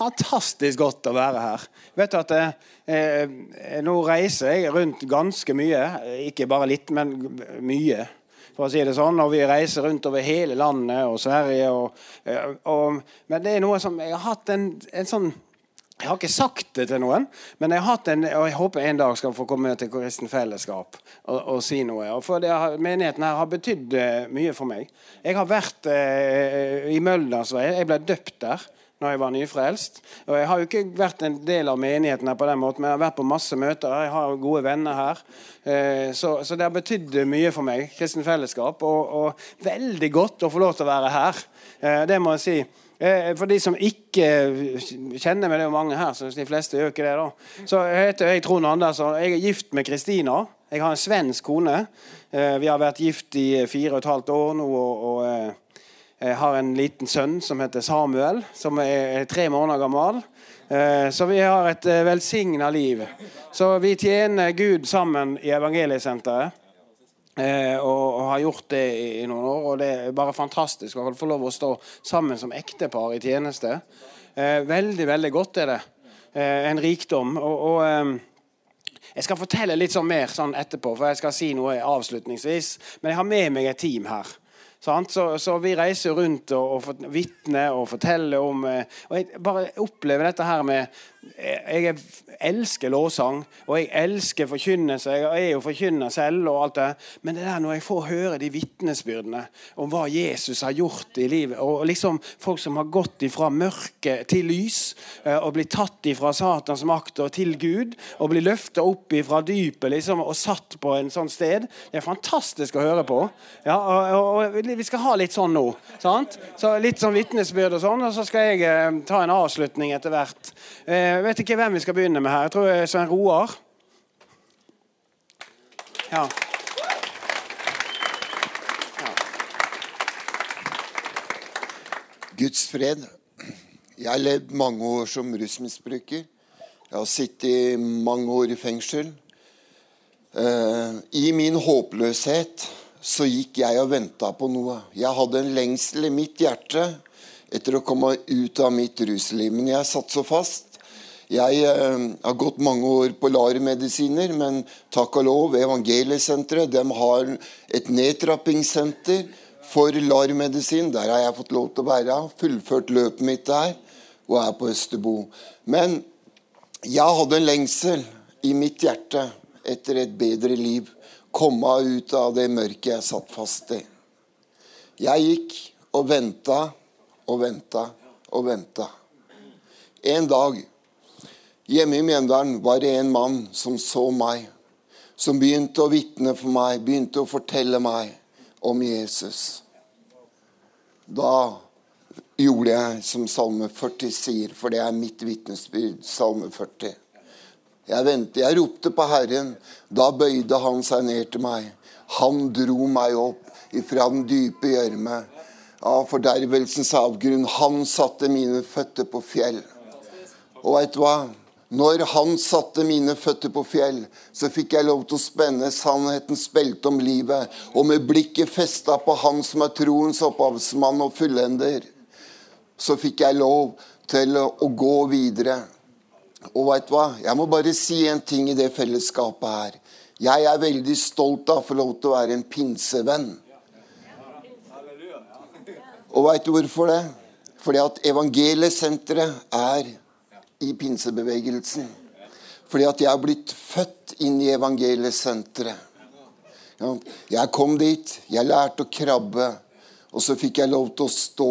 fantastisk godt å være her. Vet du at eh, eh, Nå reiser jeg rundt ganske mye. Ikke bare litt, men mye. For å si det sånn, og Vi reiser rundt over hele landet og Sverige. Og, eh, og, men det er noe som Jeg har hatt en, en sånn jeg har ikke sagt det til noen, men jeg har hatt en, og jeg håper en dag skal få komme til Kristen Fellesskap og, og si noe. For har, Menigheten her har betydd mye for meg. Jeg har vært eh, i Møldalsveien. Jeg ble døpt der når jeg var nyfrelst. Og Jeg har jo ikke vært en del av menigheten her på den måten, men jeg har vært på masse møter. Jeg har gode venner her. Uh, så, så, det har betydd mye for meg, Kristen Fellesskap. Og, og veldig godt å få lov til å være her. det må jeg si. Eh, for de som ikke kjenner meg, det er jo mange her, så de fleste gjør ikke det. da. Så jeg heter jeg Trond Andersson. Jeg er gift med Kristina. Jeg har en svensk kone. Eh, vi har vært gift i fire og et halvt år nå. og, og eh, jeg har en liten sønn som heter Samuel, som er tre måneder gammel. Så vi har et velsigna liv. Så vi tjener Gud sammen i Evangeliesenteret. Eh, og, har gjort det i, noen år. Og det er bare fantastisk å få lov å stå sammen som ektepar i tjeneste. Eh, veldig, veldig godt er det. Eh, en rikdom. Og, og eh, jeg skal fortelle litt sånn mer sånn etterpå, for jeg skal si noe avslutningsvis. Men jeg har med meg et team her. Så, så, vi reiser rundt og, og vitner og forteller om eh, Og jeg bare opplever dette her med jeg elsker lovsang, og jeg elsker forkynnelse. Jeg er jo forkynner selv, og alt det. men det der når jeg får høre de vitnesbyrdene om hva Jesus har gjort i livet, og liksom folk som har gått ifra mørke til lys, eh, og blitt tatt ifra Satans makt og til Gud, og blir løfta opp ifra dypet liksom, og satt på en sånn sted, det er fantastisk å høre på. Ja, og, og Vi skal ha litt sånn nå. Sant? Så Litt sånn vitnesbyrd og sånn, og så skal jeg eh, ta en avslutning etter hvert. Eh, jeg vet ikke hvem vi skal begynne med her. Jeg tror det er Svein Roar. Ja. Guds fred. Jeg har levd mange år som rusmisbruker. Jeg har sittet mange år i fengsel. Eh, I min håpløshet så gikk jeg og venta på noe. Jeg hadde en lengsel i mitt hjerte etter å komme ut av mitt rusliv. Men jeg satt så fast. Jeg eh, har gått mange år på LAR-medisiner, men takk og lov, Evangeliesenteret har et nedtrappingssenter for LAR-medisin. Der har jeg fått lov til å være. Fullført løpet mitt der og er på Østerbo. Men jeg hadde en lengsel i mitt hjerte etter et bedre liv. Komme ut av det mørket jeg satt fast i. Jeg gikk og venta og venta og venta. En dag Hjemme i Mjøndalen var det en mann som så meg, som begynte å vitne for meg, begynte å fortelle meg om Jesus. Da gjorde jeg som Salme 40 sier, for det er mitt vitnesbyrd, Salme 40. Jeg ventet, jeg ropte på Herren. Da bøyde han seg ned til meg. Han dro meg opp ifra den dype gjørme, av fordervelsens avgrunn. Han satte mine føtter på fjell. Og veit du hva? Når han satte mine føtter på fjell, så fikk jeg lov til å spenne sannhetens belte om livet, og med blikket festa på Han som er troens opphavsmann og fullender, så fikk jeg lov til å gå videre. Og veit du hva? Jeg må bare si en ting i det fellesskapet her. Jeg er veldig stolt av å få lov til å være en pinsevenn. Og veit du hvorfor det? Fordi at evangeliesenteret er i pinsebevegelsen. Fordi at jeg er blitt født inn i evangeliesenteret. Jeg kom dit, jeg lærte å krabbe, og så fikk jeg lov til å stå.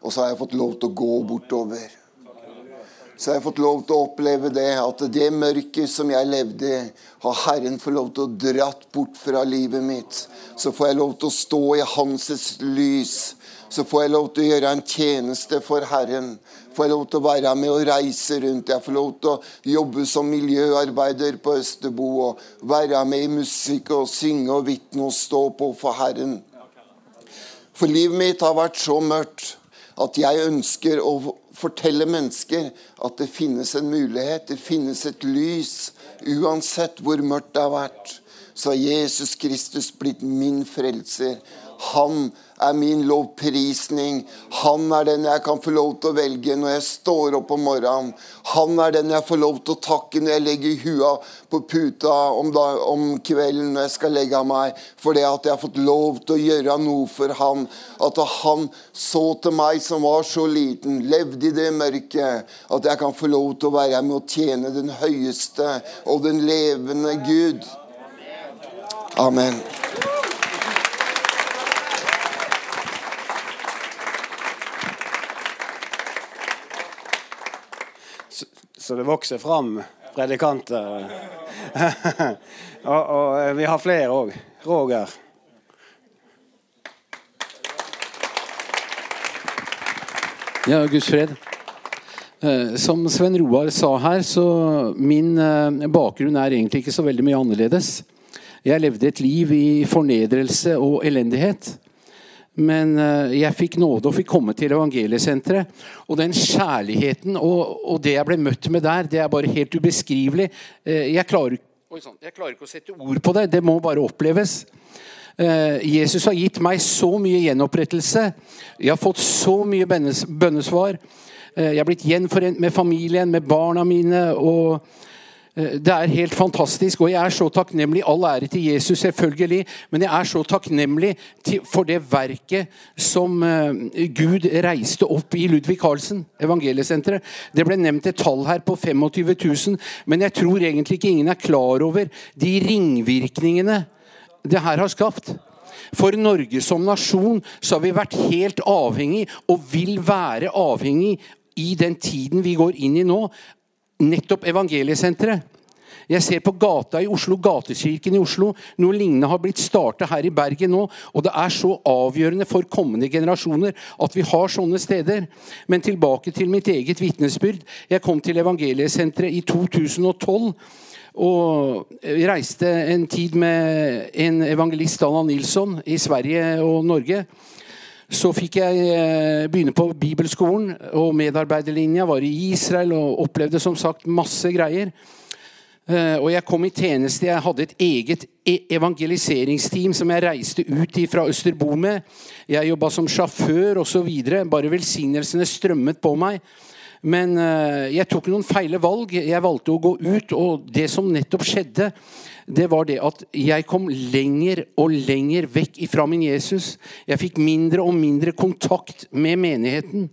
Og så har jeg fått lov til å gå bortover. Så har jeg fått lov til å oppleve det, at det mørket som jeg levde i, har Herren fått lov til å dratt bort fra livet mitt. Så får jeg lov til å stå i Hanses lys. Så får jeg lov til å gjøre en tjeneste for Herren får jeg lov til å være med og reise rundt. Jeg får lov til å jobbe som miljøarbeider på Østerbo og være med i musikk og synge og vitne og stå på for Herren. For livet mitt har vært så mørkt at jeg ønsker å fortelle mennesker at det finnes en mulighet, det finnes et lys. Uansett hvor mørkt det har vært, så har Jesus Kristus blitt min frelser. Han er min lovprisning. Han er den jeg kan få lov til å velge når jeg står opp om morgenen. Han er den jeg får lov til å takke når jeg legger hua på puta om, da, om kvelden når jeg skal legge av meg. For det at jeg har fått lov til å gjøre noe for han. At han så til meg som var så liten, levde i det mørket. At jeg kan få lov til å være med og tjene den høyeste og den levende Gud. Amen. Så det vokser fram predikanter. og, og, eh, vi har flere òg. Roger. Ja, Guds fred. Eh, som Sven Roar sa her, så min eh, bakgrunn er egentlig ikke så veldig mye annerledes. Jeg levde et liv i fornedrelse og elendighet. Men eh, jeg fikk nåde og fikk komme til evangeliesenteret. Og den kjærligheten og, og, det jeg ble møtt med der, det er bare helt ubeskrivelig. Jeg klarer, jeg klarer ikke å sette ord på det. Det må bare oppleves. Jesus har gitt meg så mye gjenopprettelse. Jeg har fått så mye bønnesvar. Jeg har blitt gjenforent med familien, med barna mine. og Eh, det er helt fantastisk, og jeg er så takknemlig. All ære til Jesus, selvfølgelig. Men jeg er så takknemlig for det verket som eh, Gud reiste opp i Ludvig Carlsen, evangeliesenteret. Det ble nevnt et tall her på 25 000, men jeg tror egentlig ikke ingen er klar over de ringvirkningene det her har skapt. For Norge som nasjon så har vi vært helt avhengig, og vil være avhengig i den tiden vi går inn i nå, nettopp evangeliesenteret. Jeg ser på gata i Oslo, Gatekirken i Oslo. Noe lignende har blitt starta her i Bergen nå. Og det er så avgjørende for kommende generasjoner at vi har sånne steder. Men tilbake til mitt eget vitnesbyrd. Jeg kom til Evangeliesenteret i 2012. Og reiste en tid med en evangelist, Anna Nilsson, i Sverige og Norge. Så fikk jeg eh, begynne på bibelskolen og medarbeiderlinja. Var i Israel og opplevde som sagt masse greier. Eh, og jeg kom i tjeneste. Jeg hadde et eget e- evangeliseringsteam som jeg reiste ut i fra Østerbo med. Jeg jobba som sjåfør osv. Bare velsignelsene strømmet på meg. Men eh, jeg tok noen feile valg. Jeg valgte å gå ut, og det som nettopp skjedde, det var det at jeg kom lenger og lenger vekk ifra min Jesus. Jeg fikk mindre og mindre kontakt med menigheten.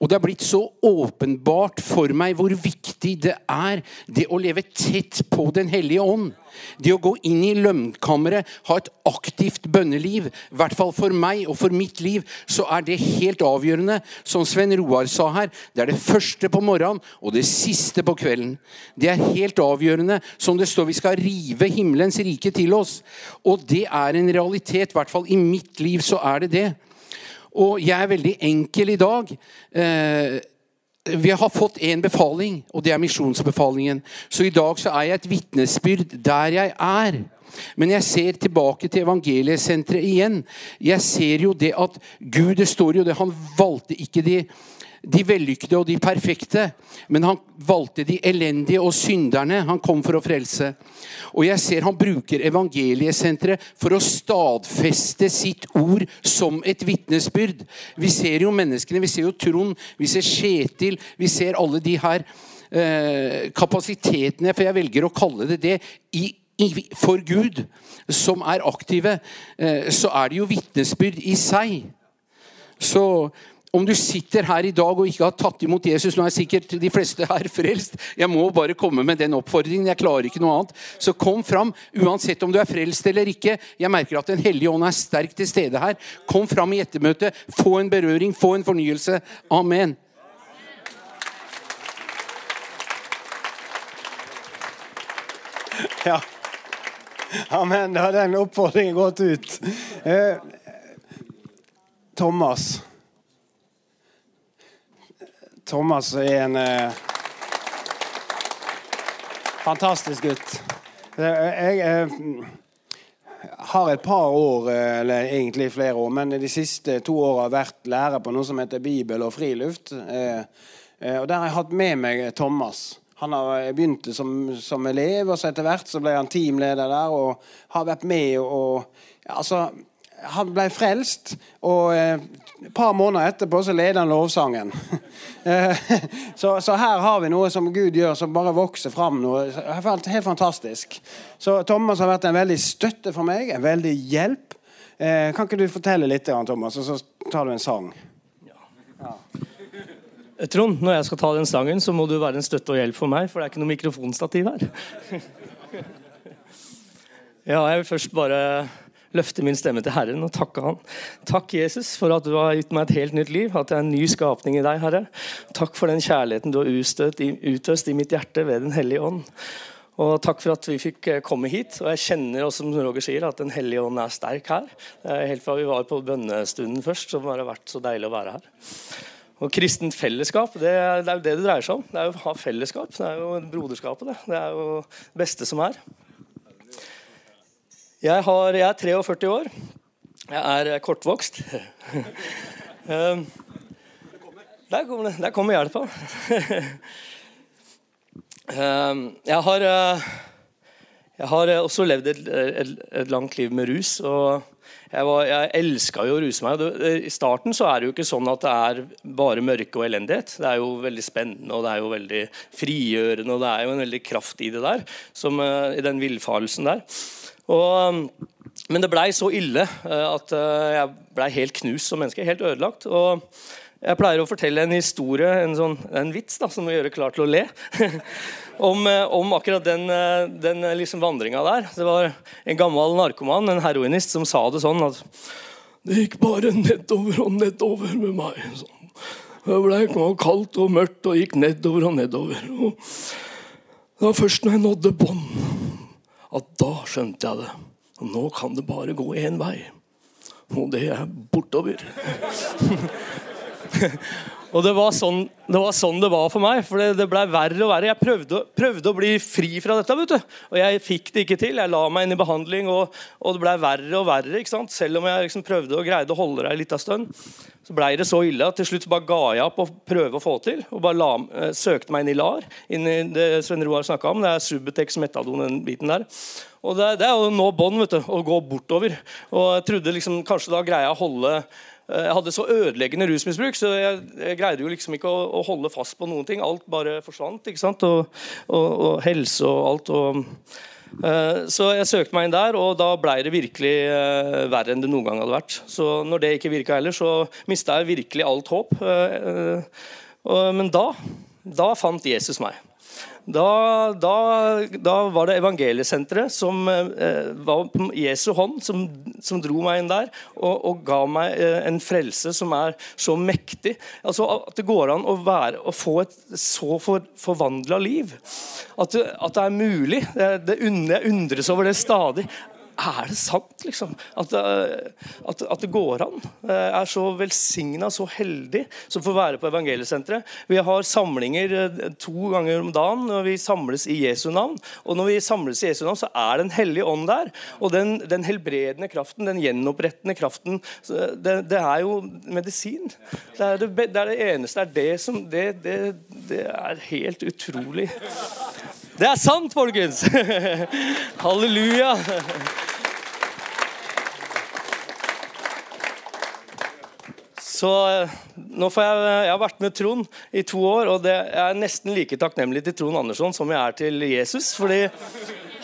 Og det er blitt så åpenbart for meg hvor viktig det er det å leve tett på Den hellige ånd. Det å gå inn i lønnkammeret, ha et aktivt bønneliv. I hvert fall for meg og for mitt liv så er det helt avgjørende. Som Sven Roar sa her, det er det første på morgenen og det siste på kvelden. Det er helt avgjørende. Som det står, vi skal rive himmelens rike til oss. Og det er en realitet. I hvert fall i mitt liv så er det det. Og jeg er veldig enkel i dag. Eh, vi har fått én befaling, og det er misjonsbefalingen. Så i dag så er jeg et vitnesbyrd der jeg er. Men jeg ser tilbake til evangeliesenteret igjen. Jeg ser jo det at Gud Det står jo det, han valgte ikke de de vellykkede og de perfekte. Men han valgte de elendige og synderne. Han kom for å frelse. Og jeg ser han bruker evangeliesenteret for å stadfeste sitt ord som et vitnesbyrd. Vi ser jo menneskene. Vi ser jo Trond, vi ser Kjetil, vi ser alle de her eh, kapasitetene, for jeg velger å kalle det det, i, for Gud, som er aktive. Eh, så er det jo vitnesbyrd i seg. Så om du sitter her i dag og ikke har tatt imot Jesus Nå er sikkert de fleste her frelst. Jeg må bare komme med den oppfordringen. Jeg klarer ikke noe annet. Så kom fram, uansett om du er frelst eller ikke. Jeg merker at Den hellige ånd er sterkt til stede her. Kom fram i ettermøtet. Få en berøring, få en fornyelse. Amen. Ja. Amen. Da har den oppfordringen gått ut. Eh, Thomas. Thomas er en eh, fantastisk gutt. Jeg eh, har et par år, eh, eller egentlig flere år, men de siste to åra vært lærer på noe som heter Bibel og friluft. Eh, eh, og Der har jeg hatt med meg Thomas. Han har begynte som, som, elev, og så etter hvert så ble han teamleder der og har vært med og, og altså, han ble frelst, og eh, et par måneder etterpå så leder han lovsangen. Eh, så, så, her har vi noe som Gud gjør, som bare vokser fram. Noe helt, fantastisk. Så Thomas har vært en veldig støtte for meg, en veldig hjelp. Eh, kan ikke du fortelle litt, Thomas, og så tar du en sang? Ja. Trond, når jeg skal ta den sangen, så må du være en støtte og hjelp for meg, for det er ikke noe mikrofonstativ her. ja, jeg vil først bare løfte min stemme til Herren og takke Han. Takk, Jesus, for at du har gitt meg et helt nytt liv, at jeg er en ny skapning i deg, Herre. Takk for den kjærligheten du har utøst i, mitt hjerte ved Den hellige ånd. Og Takk for at vi fikk eh, komme hit. og Jeg kjenner også, som Roger sier, at Den hellige ånd er sterk her. Helt fra vi var på bønnestunden først, så har vært så deilig å være her. Og Kristent fellesskap, det, det er jo det det dreier seg om. Det er jo å ha fellesskap. Det er jo broderskapet. Det, det er jo det beste som er. Jeg, har, jeg, er 43 år. Jeg er kortvokst. um, der kommer, der kommer hjelpa. um, jeg har, jeg har også levd et, et, et, langt liv med rus. og Jeg, var, jeg elska jo å ruse meg. I starten så er det jo ikke sånn at det er bare mørke og elendighet. Det er jo veldig spennende og det er jo veldig frigjørende og det er jo en veldig kraft i det der. Som, I den villfarelsen der. Og, men det blei så ille eh, at eh, jeg blei helt knust som menneske. Helt ødelagt. og jeg pleier å fortelle en historie, en, sånn, en vits da, som må gjøre klar til å le, om, eh, om, akkurat den, den liksom vandringa der. Det var en gammel narkoman, en heroinist, som sa det sånn at det gikk bare nedover og nedover med meg. Sånn. Det ble kaldt og mørkt og gikk nedover og nedover. Og det var først når jeg nådde bånn at da skjønte jeg det. Nå kan det bare gå én vei. Og det er bortover. og det var, sånn, det var, sånn, det var for meg. For det, det ble verre og verre. Jeg prøvde, prøvde, å bli fri fra dette, vet du. og jeg fikk det ikke til. Jeg la meg inn i behandling, og, og det ble verre og verre. ikke sant? Selv om jeg liksom prøvde og greide å holde det en lita stund. Så blei det så ille at til slutt bare ga jeg opp å prøve å få til. Og bare la, eh, søkte meg inn i LAR, inn i det Sven Roar snakka om. Det er Subutex Metadon, den biten der. Og det, det er å nå bånd, vet du. Å gå bortover. Og jeg trodde liksom kanskje da greier jeg å holde jeg hadde så ødeleggende rusmisbruk, så jeg, jeg greide jo liksom ikke å, å, holde fast på noen ting. Alt bare forsvant. ikke sant? Og, og, og helse og alt. og uh, så jeg søkte meg inn der, og da blei det virkelig uh, verre enn det noen gang hadde vært. Så når det ikke virka heller, så mista jeg virkelig alt håp. Uh, men da, da fant Jesus meg. Da, da, da, var det evangeliesenteret som eh, var på Jesu hånd, som, som, dro meg inn der og, og ga meg eh, en frelse som er så mektig. Altså At det går an å, være, å få et så for, forvandla liv. At at det, er mulig. Det, det jeg undres over det stadig. Er det sant, liksom? At, eh, at, at det går an? Jeg eh, er så velsigna, så heldig som får være på evangeliesenteret. Vi har samlinger eh, to ganger om dagen når vi samles i Jesu navn. Og når vi samles i Jesu navn, så er Den hellige ånd der. Og den, den helbredende kraften, den gjenopprettende kraften, det, det er jo medisin. Det er det, det er det, eneste. Det er det som det, det er helt utrolig. Det er sant, folkens! Halleluja! Så eh, nå får jeg, jeg har vært med Trond i to år, og det, jeg er nesten like takknemlig til Trond Andersson som jeg er til Jesus. Fordi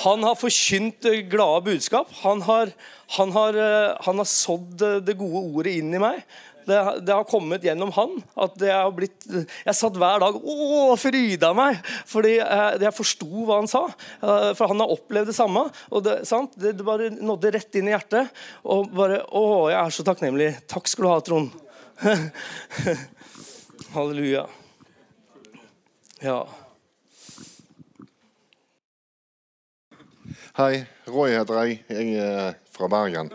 han har forkynt glade budskap. Han har, han har, eh, han har sådd det gode ordet inn i meg. Det, det, har kommet gjennom han. at det har blitt, Jeg satt hver dag og fryda meg fordi jeg, jeg forsto hva han sa. Eh, for han har opplevd det samme. og det, det, det, bare nådde rett inn i hjertet. Og bare Å, jeg er så takknemlig. Takk skal du ha, Trond. Halleluja. Ja. Hei. Roy heter jeg. Jeg er fra Bergen.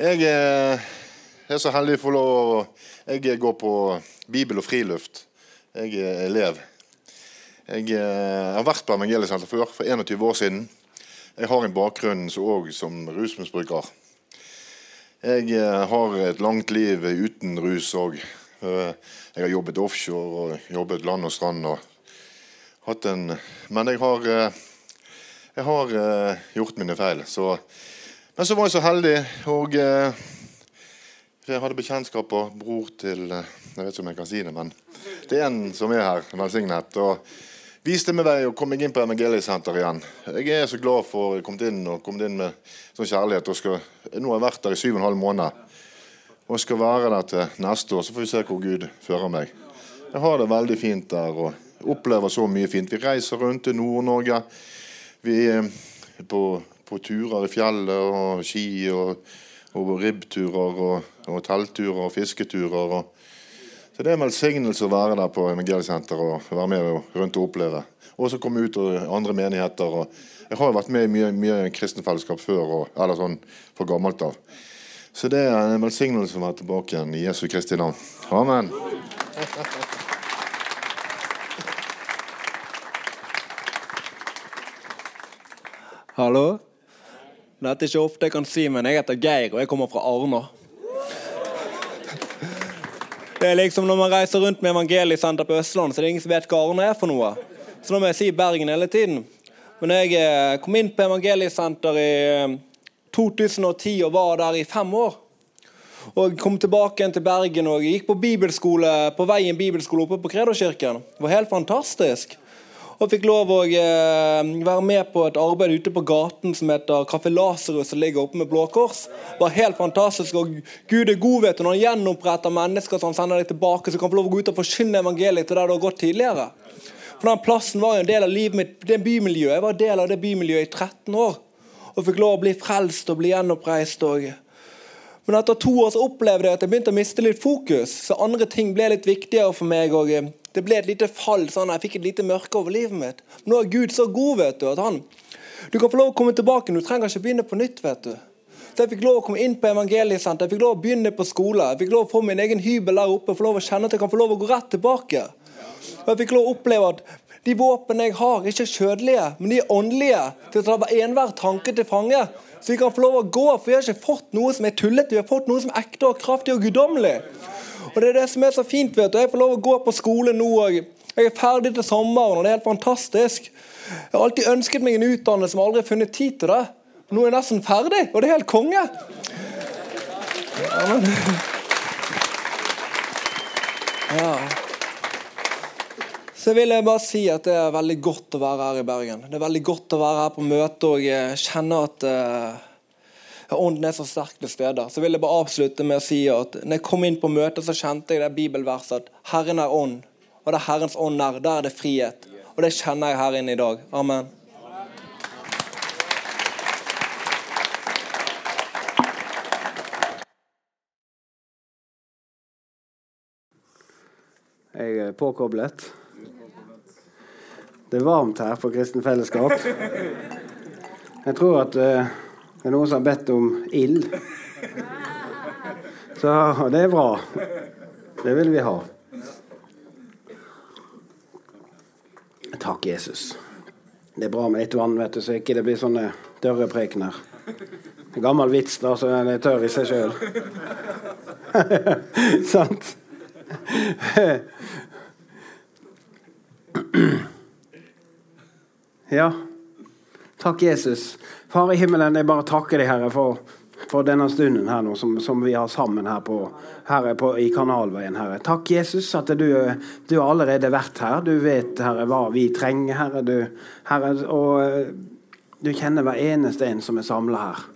jeg er så heldig for å Jeg går på Bibel og friluft. Jeg er elev. Jeg eh, har vært på Evangeliesenteret før, for 21 år siden. Jeg har en bakgrunn òg som rusmisbruker. Jeg eh, har et langt liv uten rus òg. Eh, jeg har jobbet offshore og jobbet land og strand. Og hatt en, men jeg har Jeg har eh, gjort mine feil. Så. Men så var jeg så heldig, og eh, jeg hadde bekjentskap og bror til eh, Jeg vet ikke om jeg kan si det, men det er en som er her, velsignet. og viste meg vei og kom meg inn på evangeliesenteret igjen. Jeg er så glad for ha kommet inn og kommet inn med sånn kjærlighet. Og skal, nå har jeg vært der i syv og en halv måned og skal være der til neste år. Så får vi se hvor Gud fører meg. Jeg har det veldig fint der og opplever så mye fint. Vi reiser rundt i Nord-Norge. Vi er på, på, turer i fjellet og ski og, og ribbturer og, og, teltturer og fisketurer. Og, så Det er en velsignelse å være der på Evangeliesenteret og være med og rundt og oppleve. Og så komme ut og andre menigheter. Og jeg har jo vært med i mye, mye kristenfellesskap før, og, eller sånn for gammelt av. Så det er en velsignelse å være tilbake igjen i Jesu Kristi navn. Amen. Hallo? Dette er ikke ofte jeg kan si, men jeg heter Geir, og jeg kommer fra Arna. Det er liksom Når man reiser rundt med evangeliesenter på Østlandet, så det ingen som vet hva Arna er for noe. Så nå må jeg si Bergen hele tiden. Men jeg eh, kom inn på evangeliesenter i 2010 og var der i fem år. Og kom tilbake igjen til Bergen og gikk på bibelskole på veien bibelskole oppe på Kredokirken. Det var helt fantastisk. Og fikk lov å eh, være med på et arbeid ute på gaten som heter Kaffe Lasarus, som ligger oppe med Blå Kors. Det var helt fantastisk. og Gud er god vet du, når han gjenoppretter mennesker så han sender deg tilbake, så kan få lov å gå ut og forkynne evangeliet til der du har gått tidligere. For den plassen var jo en del av livet mitt, det bymiljøet. Jeg var en del av det bymiljøet i 13 år og fikk lov å bli frelst og bli gjenoppreist. Men etter to år så opplevde jeg at jeg begynte å miste litt fokus. Så andre ting ble litt viktigere for meg. og eh, Det ble et lite fall. sånn Jeg fikk et lite mørke over livet mitt. Nå er Gud så god, vet du, at han Du kan få lov å komme tilbake. Du trenger ikke begynne på nytt. vet du. Så Jeg fikk lov å komme inn på evangeliesenter, jeg fikk lov å begynne på skole. Jeg fikk lov å få min egen hybel der oppe, få lov å kjenne at jeg kan få lov å gå rett tilbake. Og Jeg fikk lov å oppleve at de våpnene jeg har, ikke er kjødelige, men de er åndelige. Til å ta enhver tanke til fange. Så vi kan få lov å gå, for vi har ikke fått noe som er tullete. Vi har fått noe som er ekte og kraftig og guddommelig. Og Det er det som er så fint. vet du. Jeg får lov å gå på skole nå. òg. Jeg er ferdig til sommeren, og det er helt fantastisk. Jeg har alltid ønsket meg en utdannelse, men aldri funnet tid til det. Nå er jeg nesten ferdig, og det er helt konge. Ja, men... ja. Så vil jeg bare si at det er veldig godt å være her i Bergen. Det er veldig godt å være her på møte og kjenne at uh, ånden er så sterk til stede. Så vil jeg bare avslutte med å si at når jeg kom inn på møtet, så kjente jeg det bibelverset at Herren er ånd, og der Herrens ånd er, der er det frihet. Og det kjenner jeg her inne i dag. Amen. Jeg er påkoblet. Det er varmt her på Kristen Fellesskap. Jeg tror at uh, det er noen som har bedt om ild. Så det er bra. Det vil vi ha. Takk, Jesus. Det er bra med litt vann, vet du, så ikke det blir sånne dørreprekener. En gammel vits, da, så den er tørr i seg sjøl. Sant? Ja. Takk, Jesus. Far i himmelen, jeg bare takker deg, Herre, for, for denne stunden her nå, som, som, vi har sammen her, på, her på, i Kanalveien, Herre. Takk, Jesus, at du, du har vært her. Du vet, Herre, hva vi trenger, Herre. Du, herre og du kjenner hver eneste en som er samla her.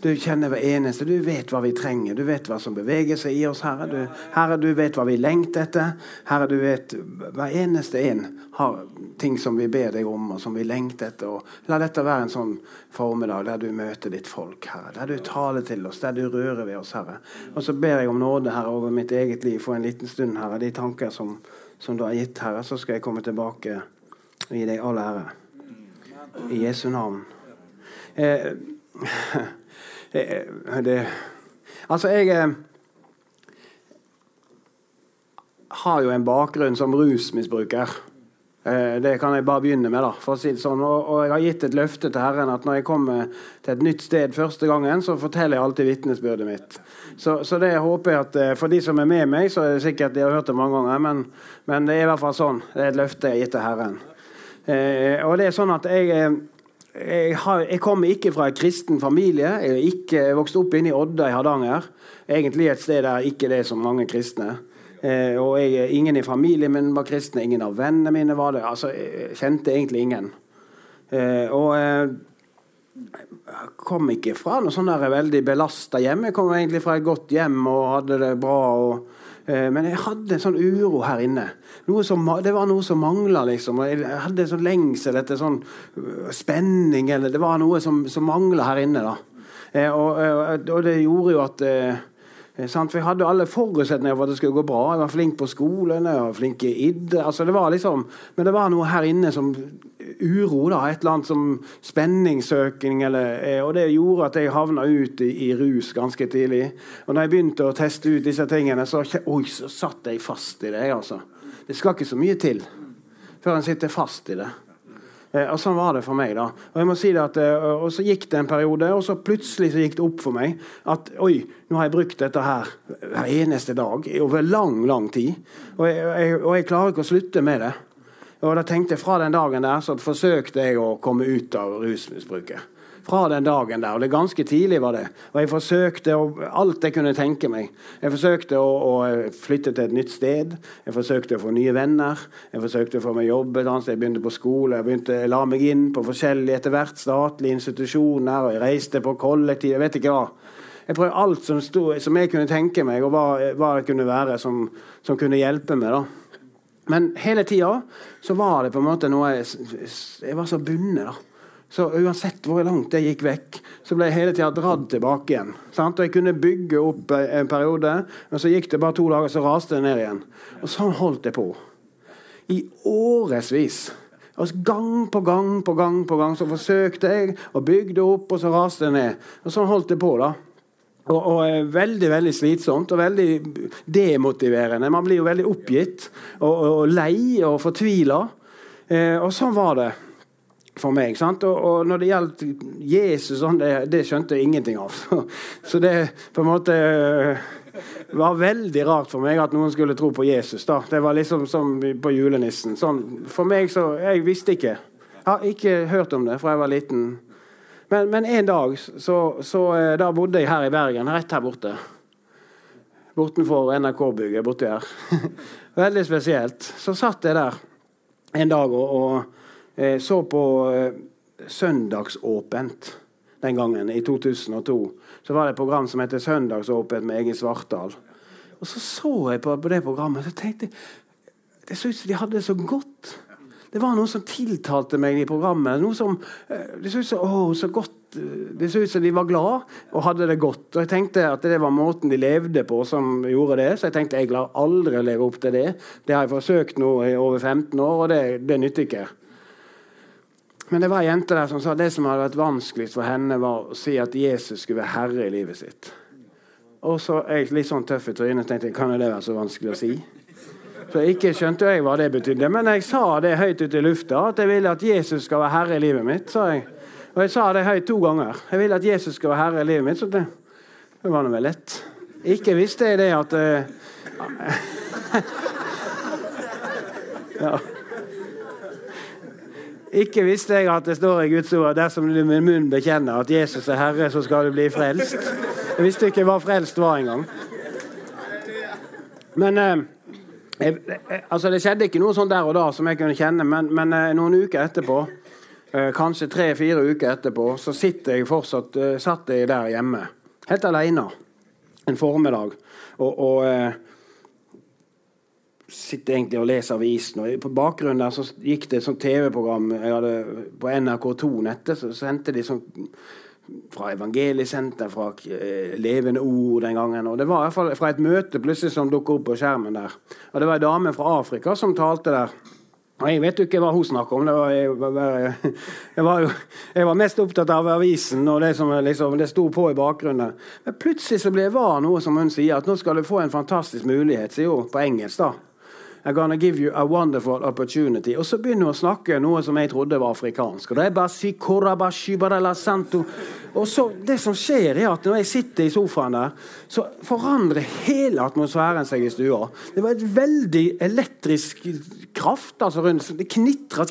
Du kjenner hver eneste. Du vet hva vi trenger. Du vet hva som beveger seg i oss, Herre. Du, herre, du vet hva vi lengter etter. Herre, du vet hver eneste en har ting som vi ber deg om, og som vi lengter etter. Og la dette være en sånn formiddag der du møter ditt folk, Herre. Der du taler til oss, der du rører ved oss, Herre. Og så ber jeg om nåde, Herre, over mitt eget liv for en liten stund, Herre. De tanker som, som du har gitt, Herre. Så skal jeg komme tilbake og gi deg all ære. I Jesu navn. Eh, det, Altså, jeg eh, har jo en bakgrunn som rusmisbruker. Eh, det kan jeg bare begynne med. da, for å si det sånn. Og, og, jeg har gitt et løfte til Herren at når jeg kommer til et nytt sted første gangen, så forteller jeg alltid vitnesbyrdet mitt. Så, så, det håper jeg at eh, For de som er med meg, så er det sikkert de har hørt det mange ganger, men, men det er i hvert fall sånn. Det er et løfte jeg har gitt til Herren. Eh, og det er sånn at jeg jeg, har, jeg kommer ikke fra en kristen familie. Jeg er ikke vokst opp inne i Odda i Hardanger. Egentlig et sted der ikke det er så mange kristne. Eh, og jeg ingen i familien min var kristne, ingen av vennene mine var det. Altså, Jeg kjente egentlig ingen. Eh, og eh, jeg kom ikke fra noe sånn der veldig belasta hjem. Jeg kom egentlig fra et godt hjem og hadde det bra. Og, men jeg hadde en sånn uro her inne. Som, det var noe som mangla. Liksom. Jeg hadde en sånn lengsel etter sånn øh, spenning. Eller det var noe som, som mangla her inne. da. Eh, og, og, og, det gjorde jo at eh, Eh, for jeg hadde alle forutsetninger for at det skulle gå bra. Jeg var flink på skolen, jeg var flink i id. Altså, liksom, men det var noe her inne som uro. da, Et eller annet som spenningssøking. Eller, eh, og det gjorde at jeg havna ut i, i, rus ganske tidlig. Og når jeg begynte å teste ut disse tingene, så, oi, så satt jeg fast i det. altså. Det skal ikke så mye til før en sitter fast i det. Eh, og Sånn var det for meg. da. Og jeg må si det at, eh, og Så gikk det en periode, og så plutselig så gikk det opp for meg at oi, nå har jeg brukt dette her hver eneste dag over lang, lang tid. Og jeg, jeg, og jeg klarer ikke å slutte med det. Og da tenkte jeg Fra den dagen der så forsøkte jeg å komme ut av rusmisbruket fra den dagen der. Og det ganske tidlig var det. Og jeg forsøkte å, alt jeg kunne tenke meg. Jeg forsøkte å, å, flytte til et nytt sted. Jeg forsøkte å få nye venner. Jeg forsøkte å få meg jobb et annet sted. Jeg begynte på skole. Jeg begynte jeg la meg inn på forskjellige etter hvert statlige institusjoner. Og jeg reiste på kollektiv. Jeg vet ikke hva. Jeg prøvde alt som, stod, som jeg kunne tenke meg, og hva, hva det kunne være som, som kunne hjelpe meg. da. Men hele tida så var det på en måte noe Jeg, jeg var så bundet. da. Så uansett hvor langt jeg gikk vekk, så ble jeg hele tida dratt tilbake igjen. Sant? Og Jeg kunne bygge opp en periode, men så gikk det bare to dager, så raste det ned igjen. Og sånn holdt det på. I årevis. Altså Gang på gang på gang på gang så forsøkte jeg bygge det opp, og så raste det ned. Og Sånn holdt det på. da. Og, og Veldig veldig slitsomt og veldig demotiverende. Man blir jo veldig oppgitt og, og lei og fortvila. Eh, og sånn var det for meg. Og, og, når det gjaldt Jesus, sånn, det, det, skjønte jeg ingenting av. Så, det på en måte øh, var veldig rart for meg at noen skulle tro på Jesus. da. Det var liksom som på julenissen. Sånn, for meg så Jeg visste ikke. Jeg har ikke hørt om det fra jeg var liten. Men, men en dag så, så, øh, Da bodde jeg her i Bergen, rett her borte. Bortenfor NRK-bygget borti her. Veldig spesielt. Så satt jeg der en dag og, og Eh, så på eh, Søndagsåpent den gangen, i 2002. Så var det et program som heter Søndagsåpent med Egil Svartdal. Og så så jeg på, på det programmet og tenkte det så ut som de hadde det så godt. Det var noe som tiltalte meg i programmet. Noe som, eh, det så ut som, å, så godt. Det så ut som de var glad og hadde det godt. Og jeg tenkte at det var måten de levde på som gjorde det. Så jeg tenkte jeg klarer aldri å leve opp til det. Det har jeg forsøkt nå i over 15 år, og det, det nytter ikke. Men det var ei jente der som sa det som hadde vært vanskeligst for henne, var å si at Jesus skulle være herre i livet sitt. Og så er jeg litt sånn tøff i trynet tenkte jeg, kan det være så vanskelig å si? Så ikke skjønte jeg hva det betydde. Men jeg sa det høyt ut i lufta, at jeg ville at Jesus skal være herre i livet mitt. sa jeg. Og jeg sa det høyt to ganger. Jeg vil at Jesus skal være herre i livet mitt. Så det, det var nå vel lett. Ikke visste jeg det at uh, ja. Ikke visste jeg at det står i Guds ord dersom du med munn bekjenner at Jesus er Herre, så skal du bli frelst. Jeg visste ikke hva frelst var engang. Men eh, jeg, altså Det skjedde ikke noe sånn der og da som jeg kunne kjenne, men, men eh, noen uker etterpå, eh, kanskje tre-fire uker etterpå, så sitter jeg fortsatt, eh, satt jeg der hjemme, helt alene en formiddag. og, og eh, sitter egentlig og leser avisen. og På bakgrunnen der så gikk det et sånt TV-program på NRK2 nettet. Så sendte de sånn fra Evangeliesenter, fra eh, Levende Ord den gangen. og Det var i hvert fall fra et møte plutselig som dukket opp på skjermen der. Og Det var ei dame fra Afrika som talte der. Og Jeg vet jo ikke hva hun snakker om. Var, jeg, var, jeg, var jeg, var, mest opptatt av avisen og det som liksom, det sto på i bakgrunnen. Men plutselig så ble det var noe som hun sier, at nå skal du få en fantastisk mulighet, sier hun på engelsk. da. I'm gonna give you a wonderful opportunity. Og så begynner hun å snakke noe som jeg trodde var afrikansk. Og så, Det som skjer, er at når jeg sitter i sofaen der, så forandrer hele atmosfæren seg i stua. Det var et veldig elektrisk kraft altså rundt. Det knitra.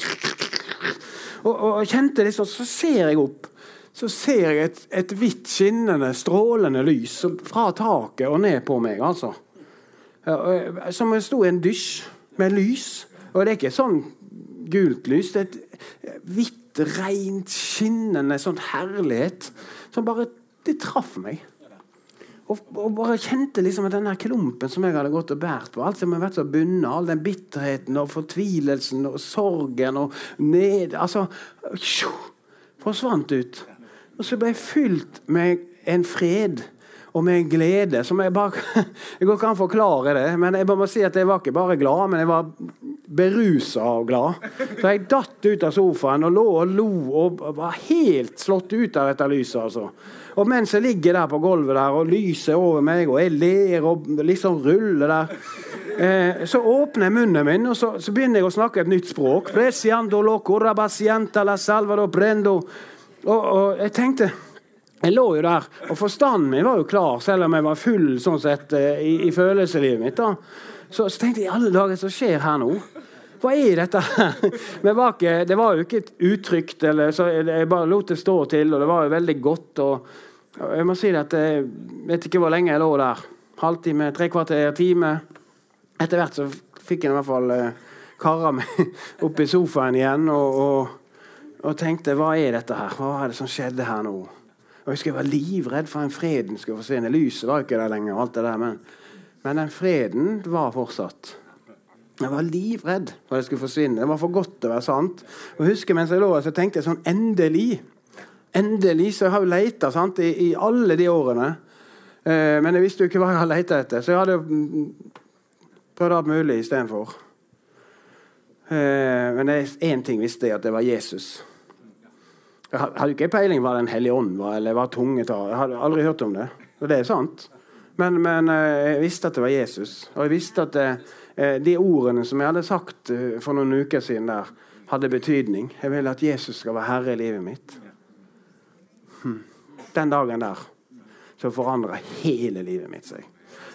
Og, og jeg kjente det sånn. Så ser jeg opp. Så ser jeg et, et hvitt, skinnende, strålende lys fra taket og ned på meg. altså. Som jeg sto i en dysj med lys. Og det er ikke sånn gult lys. Det er et hvitt, rent, skinnende sånn herlighet som bare Det traff meg. Og, og, bare kjente liksom at denne klumpen som jeg hadde gått og båret på, alt som har vært så bundet, all den bitterheten og fortvilelsen og sorgen og ned Altså forsvant ut. Og så ble jeg fylt med en fred og med en glede som jeg bare Jeg går ikke an å forklare det, men jeg må si at jeg var ikke bare glad, men jeg var berusa og glad. Så jeg datt ut av sofaen og lå og lo og var helt slått ut av dette lyset. altså. Og mens jeg ligger der på gulvet der og lyset over meg, og jeg ler og liksom ruller der, eh, så åpner jeg munnen min og så, så, begynner jeg å snakke et nytt språk. Og, og jeg tenkte jeg lå jo der, og forstanden min var jo klar, selv om jeg var full sånn sett, eh, i, i følelseslivet mitt. da. Så, så tenkte jeg i alle dager, som skjer her nå? Hva er dette Men var ikke, det var jo ikke utrygt, eller, så jeg bare lot det stå til, og det var jo veldig godt. og, Jeg må si at jeg vet ikke hvor lenge jeg lå der. Halvtime, tre kvarter, time. Etter hvert så fikk jeg i hvert fall eh, kara meg opp i sofaen igjen og, og, og tenkte hva er dette her? Hva er det som skjedde her nå? Jeg husker jeg var livredd for en freden skulle forsvinne. Lyset var ikke der lenger. og alt det der, Men, men den freden var fortsatt. Jeg var livredd for at det skulle forsvinne. Det var for godt til å være sant. Og jeg husker Mens jeg lå her, så tenkte jeg sånn Endelig! Endelig! Så jeg har jo leita i, i, alle de årene. Eh, men jeg visste jo ikke hva jeg hadde leita etter, så jeg hadde prøvd alt mulig istedenfor. Eh, men én ting visste jeg, at det var Jesus. Jeg hadde ikke peiling hva Den hellige ånd var, eller hva tungetal Jeg hadde aldri hørt om det. Og det er sant. Men, men eh, jeg visste at det var Jesus. Og jeg visste at det, eh, de ordene som jeg hadde sagt eh, for noen uker siden, der, hadde betydning. Jeg vil at Jesus skal være herre i livet mitt. Hm. Den dagen der så forandra hele livet mitt seg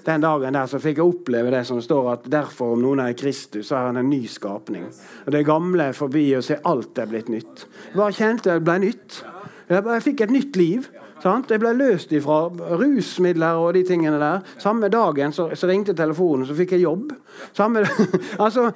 den dagen der så fikk jeg oppleve det som står at derfor om noen er Kristus, så er han en ny skapning. Og Det gamle er forbi, og se alt er blitt nytt. Jeg bare kjente det ble nytt. Jeg fikk et nytt liv. Sant? Jeg ble løst ifra rusmidler og de tingene der. Samme dagen så, så ringte telefonen, så fikk jeg jobb. Samme, altså,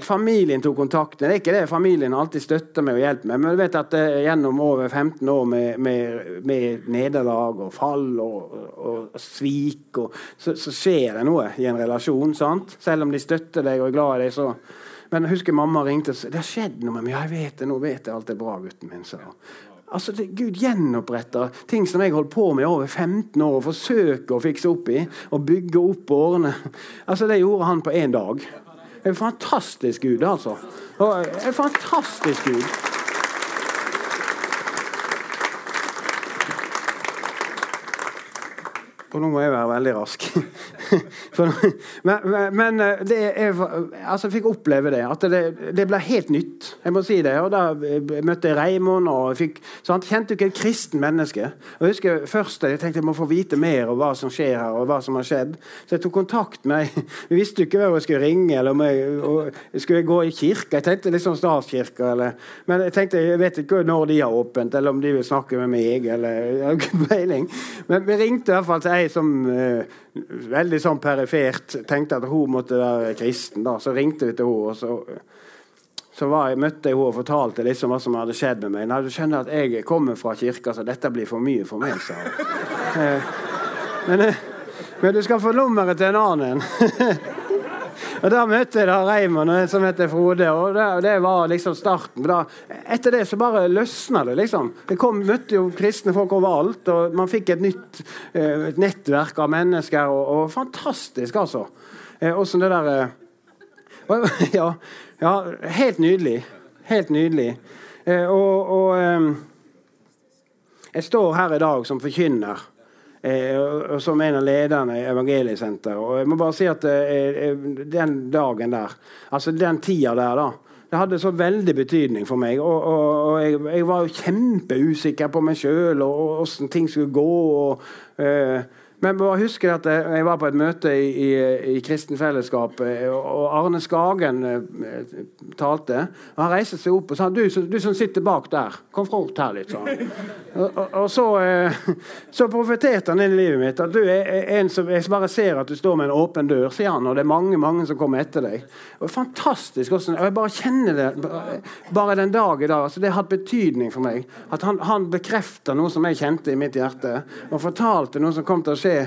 familien tok kontakt. Det er ikke det familien alltid støtter meg og hjelper meg. Men du vet at eh, gjennom over 15 år med, med, med nederlag og fall og, og, og svik og, så, så, skjer det noe i en relasjon. sant? Selv om de støtter deg og er glad i deg. så... Men husker mamma ringte og sa det har skjedd noe med meg. Ja, jeg vet det, nå vet jeg alt er bra, gutten min. sa Altså, det, Gud gjenoppretter ting som jeg holdt på med i over 15 år. og Forsøker å fikse opp i og bygge opp årene. Altså, Det gjorde han på én dag. En fantastisk Gud, altså. En fantastisk Gud. Og nå må jeg være veldig rask. men, men, eh, det jeg, altså jeg fikk oppleve det. At det, det, ble helt nytt. Jeg må si det. Og Da møtte jeg Reimond og fikk, sant? kjente ikke et kristen menneske. Og jeg husker først jeg tenkte jeg må få vite mer om hva som skjer her. og hva som har skjedd. Så jeg tok kontakt med Vi visste jo ikke hvor jeg skulle ringe. eller om jeg, Skulle jeg gå i kirka? Jeg tenkte liksom statskirka. Eller, men jeg tenkte, jeg vet ikke når de har åpent, eller om de vil snakke med meg. eller jeg har ikke peiling. Men vi ringte i hvert fall til ei som uh, veldig sånn perifert tenkte at hun måtte være kristen. da, Så ringte vi til henne. og så, så jeg, møtte jeg henne og fortalte liksom hva som hadde skjedd med meg. Nei, du skjønner at jeg kommer fra kirka, så dette blir for mye for meg, sa hun. Eh, men, eh, men, du skal få nummeret til en annen. Og Da møtte jeg da Raymond og en som heter Frode, og det, det var liksom starten. Da, etter det så bare løsna det, liksom. Jeg kom, møtte jo kristne folk overalt, og man fikk et nytt eh, et nettverk av mennesker. Og, og fantastisk, altså. Eh, Åssen det der eh, ja, ja, helt nydelig. Helt nydelig. Eh, og, og eh, jeg står her i dag som forkynner. Eh, som en av lederne i Evangeliesenteret. Og jeg må bare si at eh, eh, den dagen der, altså den tida der, da det hadde så veldig betydning for meg. Og, og, og jeg, jeg, var jo kjempeusikker på meg sjøl og åssen ting skulle gå. Og, Eh, men bare husker at jeg var på et møte i, i, i Kristen Fellesskap, eh, og Arne Skagen eh, talte. og Han reiste seg opp og sa du, du som sitter bak der, kom fort her litt. sånn. Og, og så, eh, så profeterte han inn i livet mitt at du er en som jeg bare ser at du står med en åpen dør, sier han, og det er mange mange som kommer etter deg. Og fantastisk Også, og Jeg bare kjenner det bare den dag i dag. altså Det har hatt betydning for meg. At han, han bekrefter noe som jeg kjente i mitt hjerte, og fortalte noe som kom til å skje skje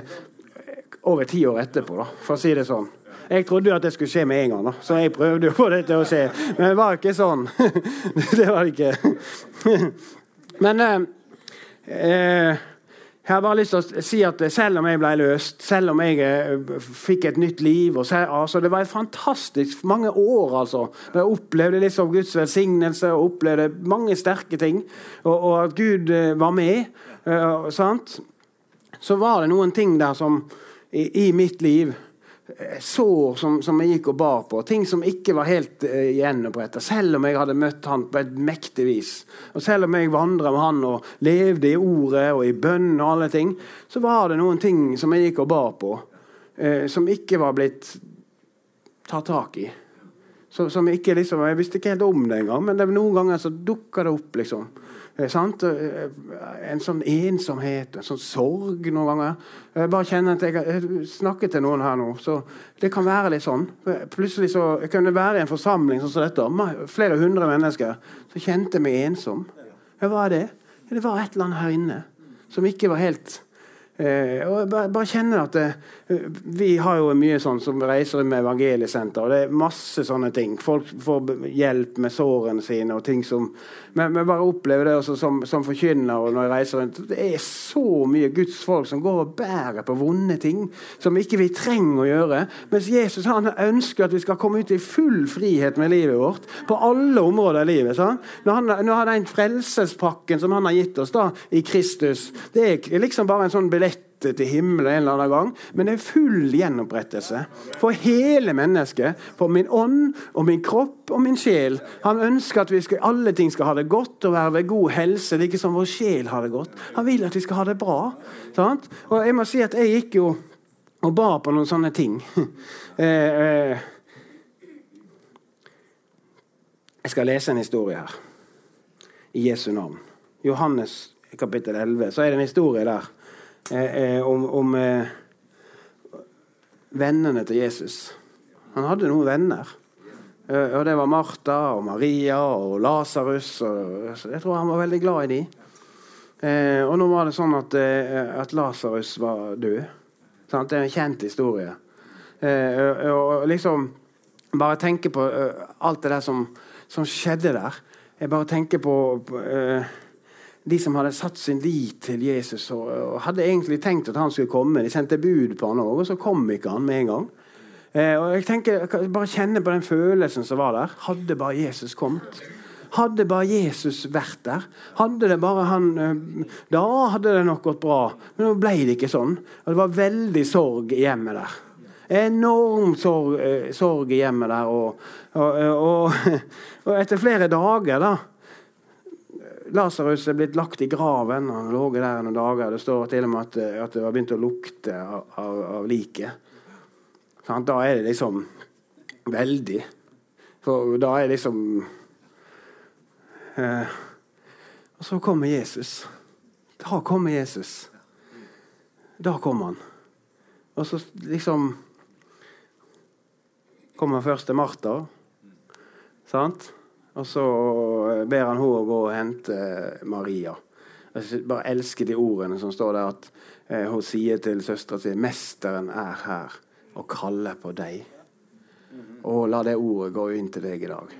over ti år etterpå, da, for å si det sånn. Jeg trodde jo at det skulle skje med en gang, da. så jeg prøvde jo å få det til å skje. Men det var ikke sånn. det var det ikke. Men eh, eh, jeg har bare lyst til å si at selv om jeg ble løst, selv om jeg eh, fikk et nytt liv selv, altså, Det var et fantastisk mange år altså, jeg opplevde liksom Guds velsignelse og opplevde mange sterke ting. Og, og at Gud eh, var med. Uh, sant? Så var det noen ting der som i, i mitt liv eh, Sår som, som, jeg gikk og bar på. Ting som ikke var helt uh, gjenoppretta. Selv om jeg hadde møtt han på et mektig vis. Og selv om jeg vandra med han og levde i ordet og i bønn, og alle ting, så var det noen ting som jeg gikk og bar på, uh, som ikke var blitt tatt tak i. Så, som ikke liksom, Jeg visste ikke helt om det engang, men det, noen ganger så dukka det opp. liksom. Eh, sant? Eh, en sånn ensomhet, en sånn sorg noen ganger. Jeg bare kjenner at jeg snakker til noen her nå. så Det kan være litt sånn. Plutselig så jeg kunne være i en forsamling sånn som dette, flere hundre mennesker, så kjente jeg meg ensom. Ja, Hva er det? Det var et eller annet her inne som ikke var helt Eh, og bare, bare kjenner at det, eh, Vi har jo mye sånn som reiser med evangeliesenter, og det er masse sånne ting. Folk får hjelp med sårene sine og ting som Men vi bare opplever det også som, som forkynner når jeg reiser rundt. Det er så mye Guds folk som går og bærer på vonde ting som ikke vi trenger å gjøre. Mens Jesus han ønsker at vi skal komme ut i full frihet med livet vårt på alle områder i livet. Sånn? Når, han, når den frelsespakken som han har gitt oss da, i Kristus, det er liksom bare en sånn billett til himmelen en eller annen gang, men det er full gjenopprettelse for hele mennesket. For min ånd og min kropp og min sjel. Han ønsker at vi skal, alle ting skal ha det godt og være ved god helse, like som vår sjel har det godt. Han vil at vi skal ha det bra. Sant? Og jeg må si at jeg gikk jo og ba på noen sånne ting. Eh, eh, jeg skal lese en historie her, i Jesu navn. Johannes kapittel 11. Så er det en historie der om, om eh, vennene til Jesus. Han hadde noen venner. og Det var Martha og Maria og Lasarus. Jeg tror han var veldig glad i de. og nå var det sånn at, at Lasarus var død. Det er en kjent historie. og liksom Bare tenke på alt det der som, som skjedde der. Jeg bare tenker på, på de som hadde satt sin lit til Jesus og, og, hadde egentlig tenkt at han skulle komme. De sendte bud på han òg, og så kom ikke han med en gang. Eh, og jeg tenker, Bare kjenne på den følelsen som var der. Hadde bare Jesus kommet? Hadde bare Jesus vært der? Hadde det bare han eh, Da hadde det nok gått bra. Men nå ble det ikke sånn. Og det var veldig sorg i hjemmet der. Enorm sorg, eh, sorg i hjemmet der. Og, og, og, etter flere dager da Lasarus er blitt lagt i graven. Han lå der noen dager. Det står til og med at, at det var begynt å lukte av, av, av liket. Da er det liksom veldig. For da er det liksom eh, Og så kommer Jesus. Da kommer Jesus. Da kommer han. Og så liksom kommer først til Martha. Sant? Og så eh, ber han henne gå og hente eh, Maria. Jeg bare elsker de ordene som står der at eh, hun sier til søstera si 'Mesteren er her og kaller på deg'. Og la det ordet gå inn til deg i dag.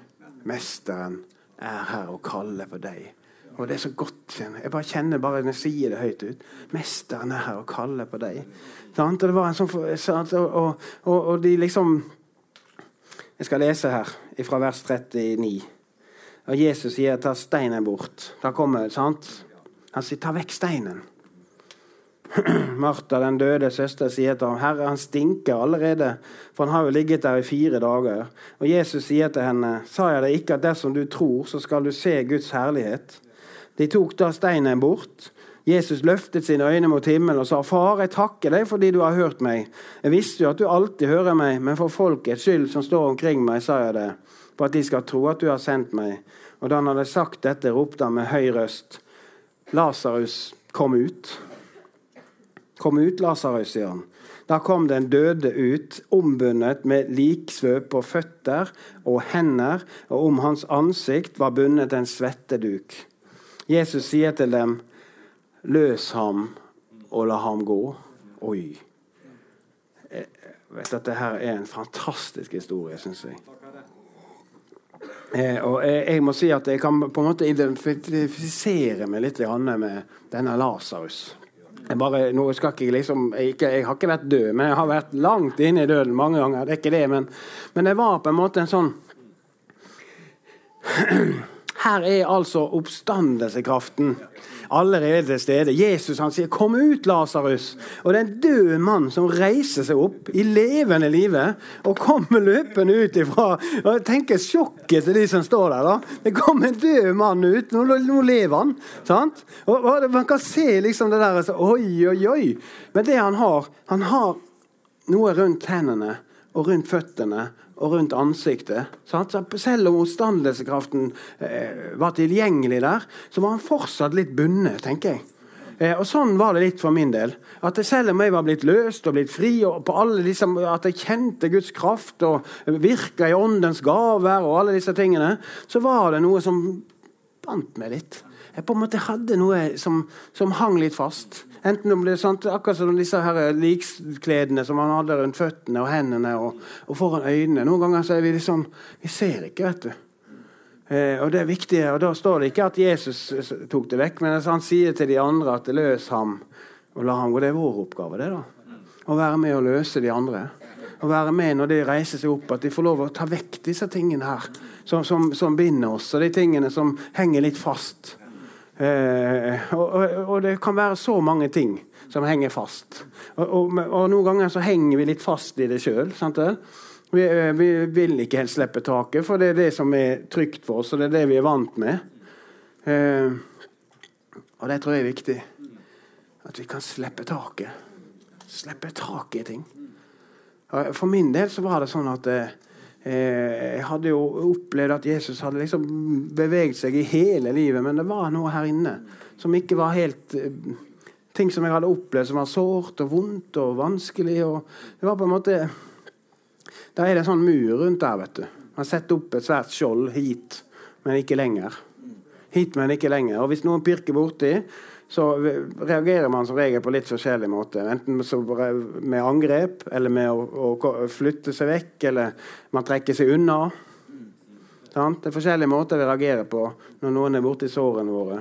Mesteren er her og kaller på deg. Og det er så godt. Jeg bare kjenner bare når jeg sier det høyt ut. Mesteren er her og kaller på deg. Og, det var en sånn, og, og, og de liksom Jeg skal lese her fra vers 39. Og Jesus sier 'ta steinen bort'. Da kommer, sant? Han sier 'ta vekk steinen'. Martha, den døde søster, sier til ham, 'Herre, han stinker allerede, for han har jo ligget der i fire dager.' Og Jesus sier til henne, 'Sa jeg deg ikke at dersom du tror, så skal du se Guds herlighet?' De tok da steinen bort. Jesus løftet sine øyne mot himmelen og sa, 'Far, jeg takker deg fordi du har hørt meg.' 'Jeg visste jo at du alltid hører meg, men for folkets skyld som står omkring meg, sa jeg det.' 'For at de skal tro at du har sendt meg.' Og da han hadde sagt dette, ropte han med høy røst, 'Lasarus, kom ut.' 'Kom ut, Lasarus', sier han. Da kom den døde ut, ombundet med liksvøp på føtter og hender, og om hans ansikt var bundet en svetteduk. Jesus sier til dem, løs ham og la ham gå. Oi. Jeg vet at Dette er en fantastisk historie, syns jeg. Eh, og jeg, jeg, må si at jeg kan på en måte identifisere meg litt med denne Lasarus. Jeg, bare, nå skal ikke liksom, jeg, ikke, jeg, har ikke vært død, men jeg har vært langt inne i døden mange ganger. det er ikke det, Men, men det var på en måte en sånn Her er altså oppstandelsekraften allerede til stede. Jesus han sier 'Kom ut, Lasarus'. Og det er en død mann som reiser seg opp i levende live og kommer løpende ut ifra og jeg tenker sjokket til de som står der. da. Det kommer en død mann ut. Nå, nå lever han. sant? Og, og Man kan se liksom det der så, Oi, oi, oi. Men det han har, han har noe rundt hendene og rundt føttene og rundt ansiktet. Sant? Selv om oppstandelseskraften eh, var tilgjengelig der, så var han fortsatt litt bundet, tenker jeg. Eh, og Sånn var det litt for min del. At Selv om jeg var blitt løst og blitt fri, og på alle disse, at jeg kjente Guds kraft og virka i åndens gaver, og alle disse tingene, så var det noe som bandt meg litt. Jeg på en måte hadde noe som, som hang litt fast. Enten om det er sant, akkurat som disse her likskledene som han hadde rundt føttene og hendene og, og foran øynene. Noen ganger så er vi liksom Vi ser ikke, vet du. Eh, og det er viktig, og Da står det ikke at Jesus tok det vekk, men han sier til de andre at 'løs ham og la ham gå'. Det er vår oppgave, det da. Å være med og løse de andre. Å være med når de reiser seg opp, at de får lov å ta vekk disse tingene her som, som, som binder oss, og de tingene som henger litt fast. Eh, og, og, og, det kan være så mange ting som henger fast. Og, og noen ganger så henger vi litt fast i det sjøl. Vi, eh, vi, vil ikke helt slippe taket, for det er det som er trygt for oss, og det er det vi er vant med. Eh, og det tror jeg er viktig. At vi kan slippe taket. Slippe taket i ting. For min del så var det sånn at Eh, jeg hadde jo opplevd at Jesus hadde liksom beveget seg i hele livet, men det var noe her inne som ikke var helt eh, Ting som jeg hadde opplevd som var sårt og vondt og vanskelig. Og det var på en måte Da er det en sånn mur rundt der, vet du. Man setter opp et svært skjold hit, men ikke lenger. Hit, men ikke lenger. Og hvis noen pirker borti, så reagerer man som regel på litt forskjellig måte. Enten med angrep, eller med å, å flytte seg vekk, eller man trekker seg unna. Det er forskjellige måter vi reagerer på når noen er borti sårene våre.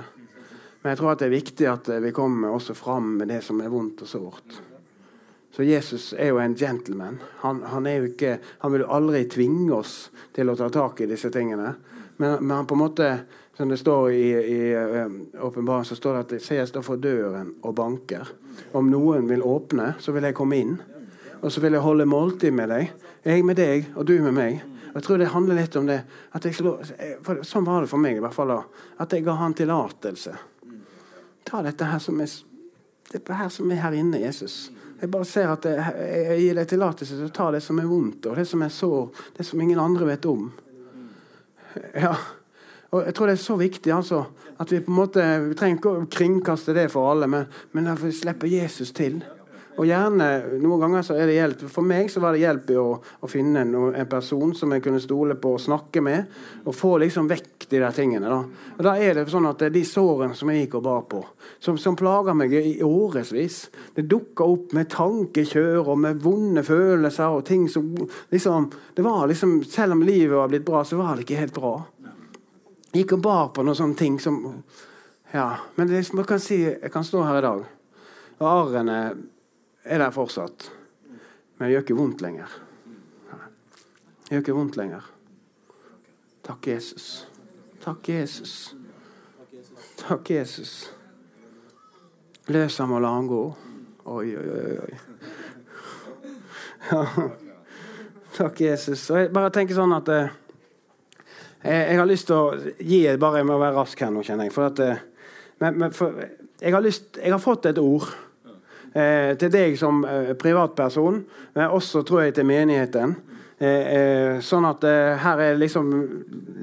Men jeg tror at det er viktig at vi kommer også fram med det som er vondt og sårt. Så Jesus er jo en gentleman. Han, han, ikke, han vil aldri tvinge oss til å ta tak i disse tingene. Men, men han på en måte som det står i, uh, så står det at se, jeg står for døren og banker. Om noen vil åpne, så vil jeg komme inn. Og så vil jeg holde måltid med deg. Jeg med deg, og du med meg. Jeg tror det handler litt om det. Jeg, sånn var det for meg i hvert fall da. At jeg ga han tillatelse. Ta dette her som er, det her som er her inne, Jesus. Jeg bare ser at jeg, jeg gir deg tillatelse til å ta det som er vondt, og det som er sår, det som ingen andre vet om. Ja, og jeg tror det er så viktig altså, at vi på en måte, vi trenger ikke å kringkaste det for alle, men, men at vi slipper Jesus til. Og gjerne, Noen ganger så er det hjelp. For meg så var det hjelp i å, å finne en, en, person som jeg kunne stole på og snakke med. Og få liksom vekk de der tingene. Da Og da er det sånn at det er de sårene som jeg gikk og bar på, som, som plager meg i årevis. Det dukker opp med tankekjør og med vonde følelser og ting som liksom, det var liksom, Selv om livet var blitt bra, så var det ikke helt bra gikk og bar på noen sånne ting som Ja, men det, man kan si, jeg kan stå her i dag, og arrene er der fortsatt. Men det gjør ikke vondt lenger. Det gjør ikke vondt lenger. Takk, Jesus. Takk, Jesus. Takk, Jesus. Løs ham og la ham gå. Oi, oi, oi. oi. Ja. Takk, Jesus. Og jeg bare tenker sånn at eh, jeg, jeg, har lyst til å gi bare Jeg må være rask her nå, kjenner jeg. For at, eh, men, men for, jeg, har lyst, jeg har fått et ord eh, til deg som eh, privatperson, men også tror jeg til menigheten. Eh, eh, sånn at eh, her er liksom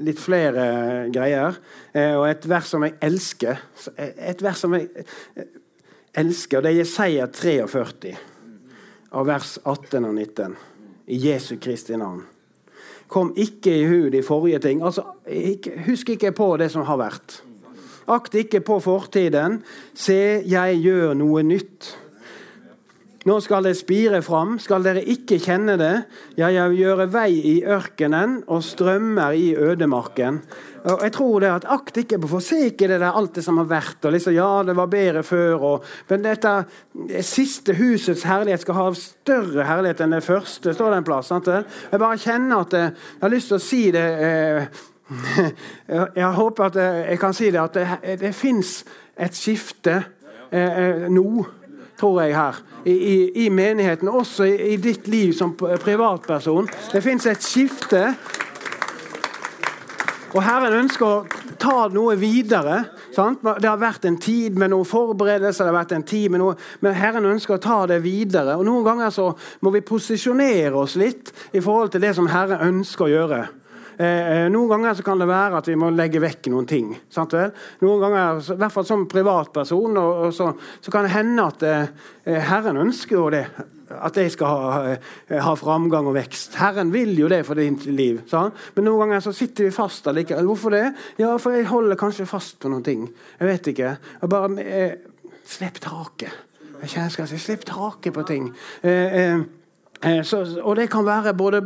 litt flere greier. Eh, og et vers som jeg elsker. Et vers som jeg elsker, og det er Jesaja 43, av vers 18 og 19. I Jesu Kristi navn. Kom ikke i hu de forrige ting. Altså, ikke, husk ikke på det som har vært. Akt ikke på fortiden. Se, jeg gjør noe nytt. Nå skal det spire fram, skal dere ikke kjenne det? Ja, jeg vil gjøre vei i ørkenen og strømmer i ødemarken. Og jeg tror det at Akt ikke på, for se ikke det der alt det som har vært. og liksom, Ja, det var bedre før. Og, men dette siste husets herlighet skal ha større herlighet enn det første. står det en plass, sant? Jeg bare kjenner at jeg, jeg har lyst til å si det eh, Jeg håper at jeg kan si det, at det, det fins et skifte eh, eh, nå, tror jeg, her i, i, i menigheten, også i, i, ditt liv som privatperson. Det fins et skifte. Og Herren ønsker å ta noe videre. Sant? Det har vært en tid med noen forberedelser, det har vært en tid med noe, men Herren ønsker å ta det videre. Og Noen ganger så må vi posisjonere oss litt i forhold til det som Herren ønsker å gjøre. Eh, eh, noen ganger så kan det være at vi må legge vekk noen ting. Sant vel? Noen ganger, i hvert fall som privatperson, og, og så, så, kan det hende at eh, eh Herren ønsker jo det. At jeg skal ha, eh, ha, framgang og vekst. Herren vil jo det for ditt liv. Sant? Men noen ganger så sitter vi fast allikevel. Hvorfor det? Ja, for jeg holder kanskje fast på noen ting. Jeg vet ikke. Jeg bare eh, Slipp taket. Jeg kjenner jeg skal si slipp taket på ting. Eh, eh, så, og det kan være både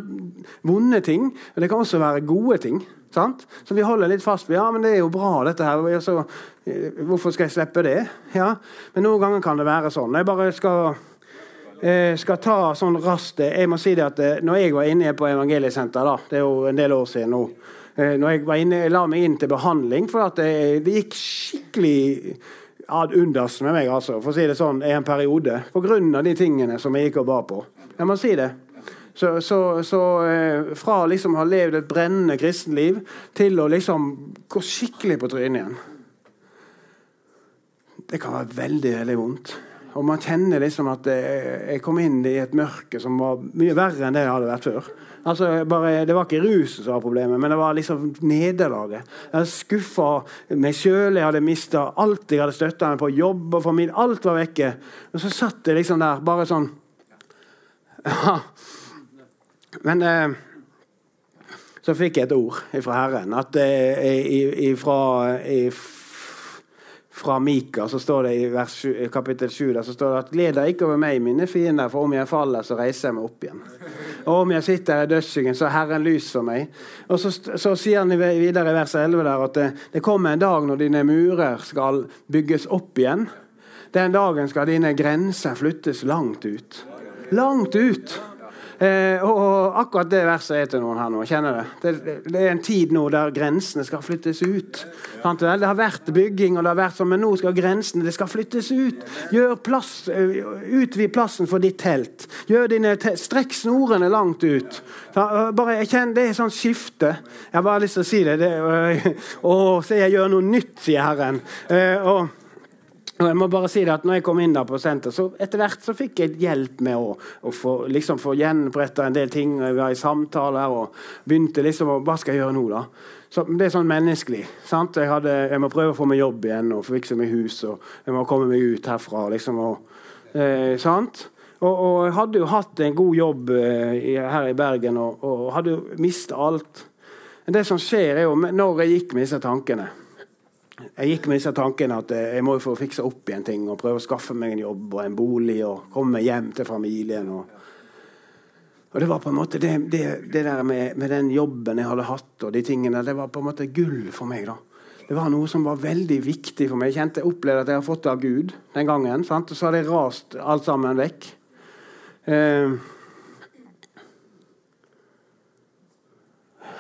vonde ting, og det kan også være gode ting. Sant? Så vi holder litt fast ved ja, men det er jo bra, dette her. Så, eh, hvorfor skal jeg slippe det? Ja, Men noen ganger kan det være sånn. Jeg bare skal, eh, skal ta sånn raskt Jeg må si det at når jeg var inne på Evangeliesenter, da, det er jo en del år siden nå når jeg, inne, jeg la meg inn til behandling, for at det, det gikk skikkelig ad undas med meg, altså, for å si det sånn, i en periode. Pga. de tingene som jeg gikk og ba på. Jeg må si det. Så, så, så eh, fra liksom ha levd et brennende kristenliv til å liksom gå skikkelig på trynet igjen Det kan være veldig, veldig vondt. Og man kjenner liksom at jeg kom inn i et mørke som var mye verre enn det jeg hadde vært før. Altså, bare, det var ikke rusen som var problemet, men det var liksom nederlaget. Jeg hadde skuffa meg sjøl, jeg hadde mista alt jeg hadde støtta meg på. Jobb og familie. Alt var vekke. Og så satt jeg liksom der, bare sånn ja. Men eh, så fikk jeg et ord fra Herren. At eh, fra, fra Mika så står det i vers, kapittel 7 der, så står det at gled deg ikke over meg, mine fiender, for om jeg faller, så reiser jeg meg opp igjen. Og om jeg sitter i dødsskyggen, så er Herren lys for meg. Og så, så sier han videre i vers 11 der at det, det kommer en dag når dine murer skal bygges opp igjen. Den dagen skal dine grenser flyttes langt ut langt ut. Eh, og akkurat det verset er til noen her nå. kjenner det. det. det. er en tid nå der grensene skal flyttes ut. Det har vært bygging, og det har vært sånn, men nå skal grensene det skal flyttes ut. Gjør plass, eh, Utvid plassen for ditt telt. Gjør dine Strekk snorene langt ut. Bare, jeg kjenner, Det er sånn skifte. Jeg har bare lyst til å si det. det å, se, jeg gjør noe nytt, sier Herren. Eh, og og jeg må bare si det at når jeg kom inn der på senter, så etter hvert så fikk jeg hjelp med å, å få, liksom få gjenoppretta en del ting. Jeg var i samtaler og begynte liksom å Hva skal jeg gjøre nå, da? Så Det er sånn menneskelig. sant? Jeg, hadde, jeg må prøve å få meg jobb igjen og fikse meg hus. og Jeg må komme meg ut herfra. liksom, og, eh, sant? Og, og, jeg hadde jo hatt en god jobb eh, her i Bergen og, og hadde jo mista alt. Men det som skjer, er jo når jeg gikk med disse tankene jeg gikk med disse tankene at eh, jeg må jo få fikse opp igjen ting og prøve å skaffe meg en jobb og en bolig og komme hjem til familien. Og, og det var på en måte det, det, det der med, med, den jobben jeg hadde hatt, og de tingene, det var på en måte gull for meg. da. Det var noe som var veldig viktig for meg. Jeg kjente, jeg opplevde at jeg hadde fått det av Gud den gangen. Sant? Og så hadde jeg rast alt sammen vekk. Eh,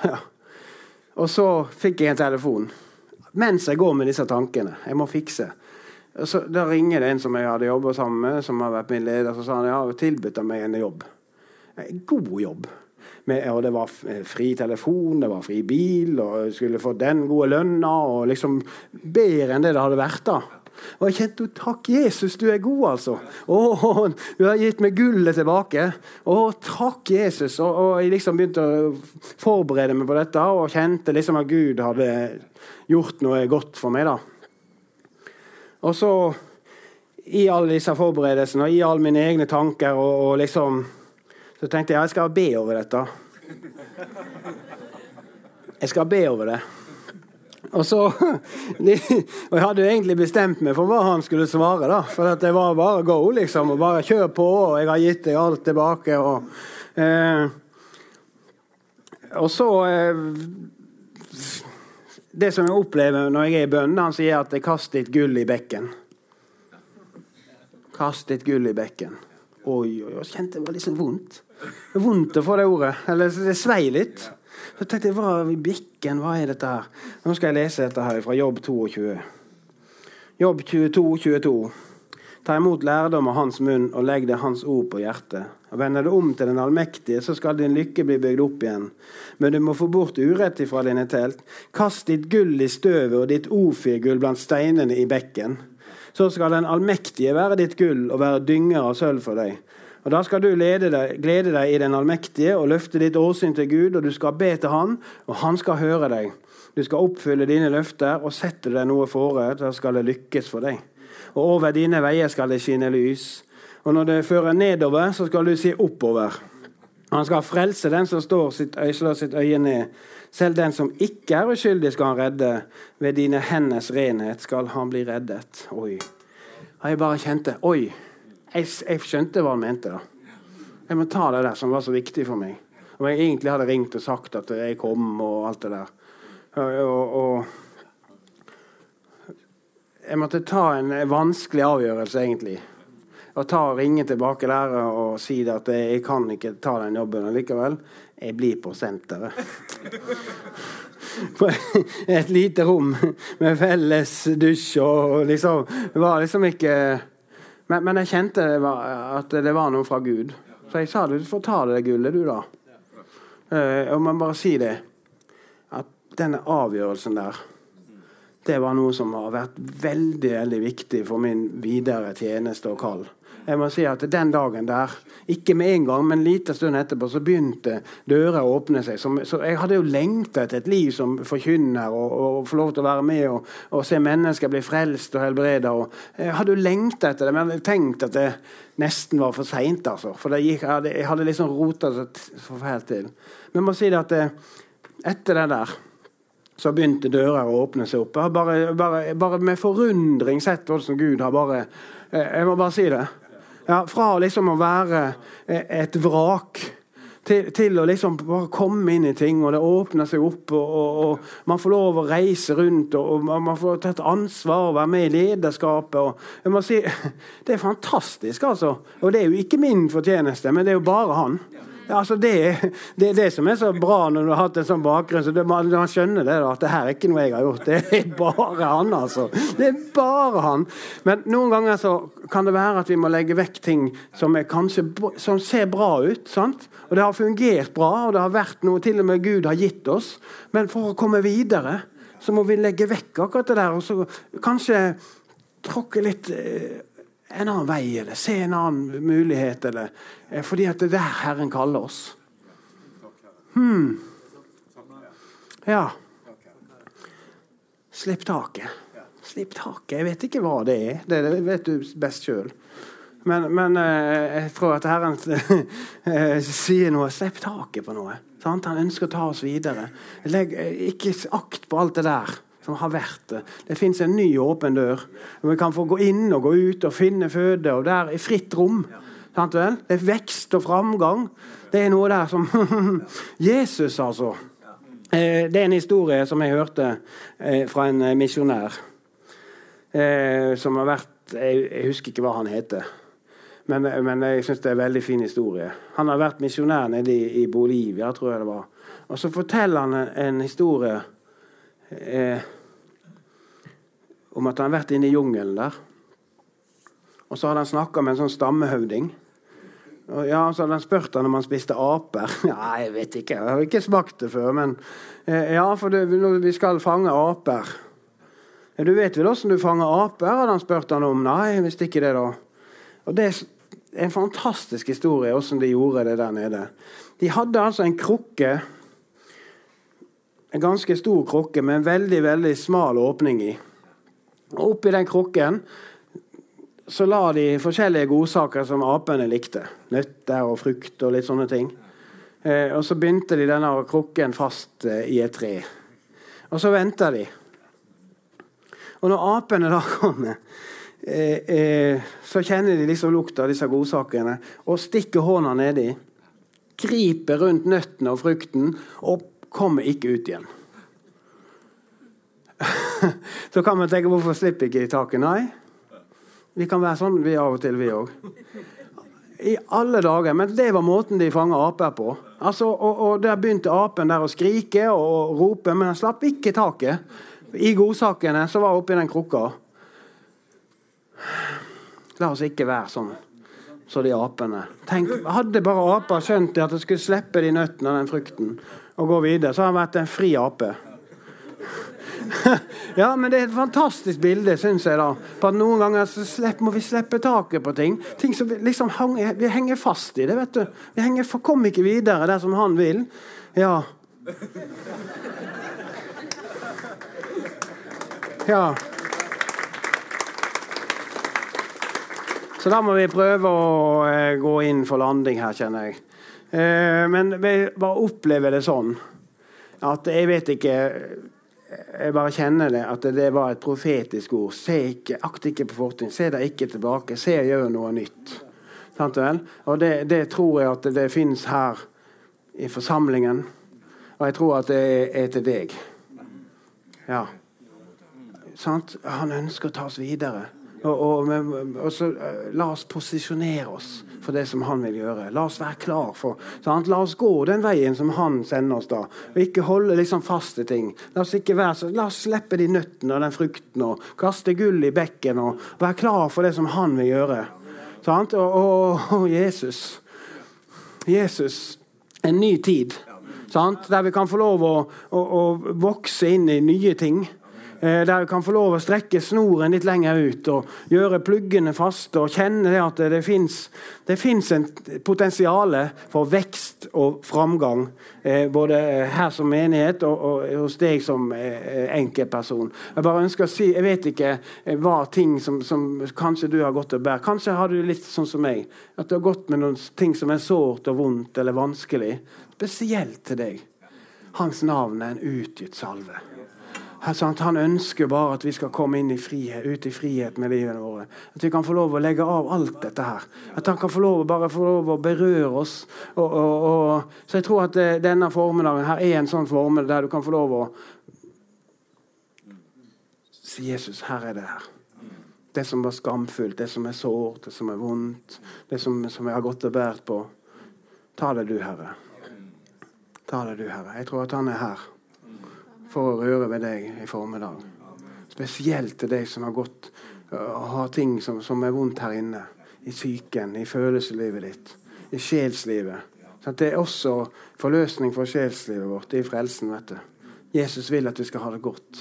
ja. Og så fikk jeg en telefon mens jeg går med disse tankene. Jeg må fikse. Så, da ringer det en som jeg hadde jobba sammen med, som har vært min leder. Så sa han ja, tilbudt meg en jobb. En god jobb. Med, og det var fri telefon, det var fri bil, og jeg skulle få den gode lønna. og liksom Bedre enn det det hadde vært. da. Og jeg kjente takk, Jesus, du er god, altså. Å, du har gitt meg gullet tilbake. Å, takk, Jesus. Og, og, jeg liksom begynte å forberede meg på dette og kjente liksom at Gud hadde gjort noe godt for meg. da. Og så, i alle disse forberedelsene og i alle mine egne tanker, og, og liksom, så tenkte jeg jeg skal be over dette. Jeg skal be over det. Og, så, og jeg hadde jo egentlig bestemt meg for hva han skulle svare. da, For det var bare go, liksom. og Bare kjør på, og jeg har gitt deg alt tilbake. Og, eh, og så eh, Det som jeg opplever når jeg er i bønnen, han sier at kaster et gull i bekken. Kast et gull i bekken. Oi, oi, oi. Kjente det var liksom vondt. Vondt å få det ordet. Eller det svei litt. Så tenkte jeg, hva i bikken, hva er dette her? Nå skal jeg lese dette her fra Jobb 22. Jobb 22, 22. Ta imot lærdom av hans munn og legg det hans ord på hjertet. Og Vender du om til den allmektige, så skal din lykke bli bygd opp igjen. Men du må få bort urett ifra dine telt. Kast ditt gull i støvet og ditt ofirgull blant steinene i bekken. Så skal den allmektige være ditt gull og være dynger av sølv for deg. Og Da skal du deg, glede deg i den allmektige og løfte ditt åsyn til Gud, og du skal be til Han, og Han skal høre deg. Du skal oppfylle dine løfter, og setter deg noe fore, da skal det lykkes for deg. Og over dine veier skal det skinne lys. Og når det fører nedover, så skal du si oppover. Han skal frelse den som står sitt, slår sitt øye ned. Selv den som ikke er uskyldig, skal han redde. Ved dine henders renhet skal han bli reddet. Oi. Jeg bare kjente Oi. Jeg, jeg, skjønte hva han mente. da. Jeg må ta det der som var så viktig for meg. Om jeg egentlig hadde ringt og sagt at jeg kom, og alt det der. Og, og, og Jeg måtte ta en vanskelig avgjørelse, egentlig. Å ta og ringe tilbake der og si at jeg kan ikke ta den jobben likevel. Jeg blir på senteret. På et lite rom med felles dusj og liksom Det var liksom ikke men, men, jeg kjente det var, at det var noe fra Gud. Så jeg sa du får ta det gullet, du, da. Uh, og man bare sier det. At denne avgjørelsen der, det var noe som har vært veldig, veldig viktig for min videre tjeneste og kall jeg må si at Den dagen der, ikke med en gang, men en liten stund etterpå, så begynte dører å åpne seg. Så, jeg hadde jo lengta etter et liv som forkynner, og, og få lov til å være med og, og se mennesker bli frelst og helbreda. Jeg hadde jo lengta etter det, men jeg tenkt at det nesten var for seint. Altså. For gikk, jeg, hadde, jeg hadde liksom rota så fælt til. Men jeg må si det at det, etter det der så begynte dører å åpne seg opp. Jeg har bare, bare, bare med forundring sett hvordan Gud har bare Jeg må bare si det. Ja, fra liksom å være eh, et vrak til, til, å liksom bare komme inn i ting, og det åpner seg opp. Og, og, og Man får lov å reise rundt, og, og man får tatt ansvar og være med i lederskapet. jeg må si, Det er fantastisk, altså. Og det er jo ikke min fortjeneste, men det er jo bare han. Altså det, det, det som er så bra når du har hatt en sånn bakgrunn. så det, man, man, skjønner det da, at det her er ikke noe jeg har gjort. Det er bare han, altså. Det er bare han. Men noen ganger så kan det være at vi må legge vekk ting som, kanskje, som ser bra ut. sant? Og det har fungert bra, og det har vært noe til og med Gud har gitt oss. Men for å komme videre så må vi legge vekk akkurat det der, og så kanskje tråkke litt eh, en annen vei, eller se en annen mulighet. Eller, eh, fordi at det er der Herren kaller oss. Hmm. Ja. Slipp taket. Slipp taket. Jeg vet ikke hva det er. Det vet du best sjøl. Men, men, eh, jeg tror at Herren eh, sier noe. Slipp taket på noe. Han ønsker å ta oss videre. Legg ikke akt på alt det der som har vært det. Det fins en ny åpen dør. Vi kan få gå inn og gå ut og finne føde. og Der er fritt rom. Sant vel? Det er vekst og framgang. Det er noe der som Jesus, altså. Eh, det er en historie som jeg hørte eh, fra en eh, misjonær. Som har vært Jeg husker ikke hva han heter. Men, men jeg syns det er en veldig fin historie. Han har vært misjonær nede i, Bolivia, tror jeg det var. Og så forteller han en historie eh, om at han har vært inne i jungelen der. Og så hadde han snakka med en sånn stammehøvding. Og ja, Så hadde han spurt han om han spiste aper. Ja, jeg vet ikke, jeg har ikke smakt det før. Men eh, ja, for det, vi skal fange aper. Du vet vel åssen du fanger aper? hadde han spurt han om. Nei, hvis ikke det, da. Og Det er en fantastisk historie åssen de gjorde det der nede. De hadde altså en krukke, en ganske stor krukke med en veldig veldig smal åpning i. Og Oppi den krukken så la de forskjellige godsaker som apene likte. Nøtter og frukt og litt sånne ting. Eh, og så begynte de denne krukken fast eh, i et tre. Og så venta de. Og når apene da kommer, eh, eh, så kjenner de liksom lukta av disse godsakene og stikker hånda nedi. Griper rundt nøttene og frukten og kommer ikke ut igjen. så kan man tenke hvorfor slipper ikke taket? Nei, vi kan være sånn vi av og til, vi òg. I alle dager. Men det var måten de fanga aper på. Altså, og, og, Der begynte apen der å skrike og, rope, men han slapp ikke taket. I godsakene som var oppi den krukka. La oss ikke være sånn som så de apene. Tenk, hadde bare aper skjønt at de skulle slippe de nøttene og den frukten og går videre, så har han vært en fri ape. ja, men det er et fantastisk bilde, syns jeg. da På at Noen ganger så slipper, må vi slippe taket på ting. Ting som vi liksom henger, vi henger fast i det. vet du Vi henger, kommer ikke videre der som han vil. Ja. Ja. Så da må vi prøve å eh, gå inn for landing her, kjenner jeg. Eh, men vi bare opplever det sånn at jeg vet ikke jeg bare kjenner det, at det var et profetisk ord. Se ikke, Akt ikke på fortiden. Se deg ikke tilbake. Se og gjør noe nytt. Sant vel? Og det, det, tror jeg at det finnes her i forsamlingen. Og jeg tror at det er til deg. Ja. Sant? Han ønsker å ta oss videre. Og, og, og så, eh, la oss posisjonere oss for det som han vil gjøre. La oss være klar for sant? La oss gå den veien som han sender oss. da. Og ikke holde liksom fast i ting. La oss ikke være så, la oss slippe de nøttene og den frukten og kaste gull i bekken og være klar for det som han vil gjøre. Sant? Og, og Jesus. Jesus. En ny tid. Sant? Der vi kan få lov å, å, å vokse inn i nye ting. Eh, der du kan få lov å strekke snoren litt lenger ut og gjøre pluggene faste og kjenne det at det fins en potensial for vekst og framgang. Eh, både her som menighet og, og hos deg som eh, enkeltperson. Jeg bare ønsker å si, jeg vet ikke hva ting som, som kanskje du har gått og bært. Kanskje har du litt sånn som meg. At du har gått med noen ting som er sårt og vondt eller vanskelig. Spesielt til deg. Hans navn er en utgitt salve. Han ønsker bare at vi skal komme inn i frihet, ut i frihet med livene våre. At vi kan få lov å legge av alt dette her. At han kan få lov, bare få lov å berøre oss. Og, og, og, så jeg tror at eh, denne formiddagen her er en sånn formel der du kan få lov å si Jesus, her er det her. Det som var skamfullt, det som er sårt, det som er vondt, det som, som jeg har gått og båret på. Ta det du, Herre. Ta det du, Herre. Jeg tror at han er her for å røre ved deg i formiddag. Spesielt til deg som har gått og har ting som, som, er vondt her inne. I psyken, i følelseslivet ditt, i sjelslivet. Så det er også forløsning for sjelslivet vårt i frelsen. vet du. Jesus vil at vi skal ha det godt.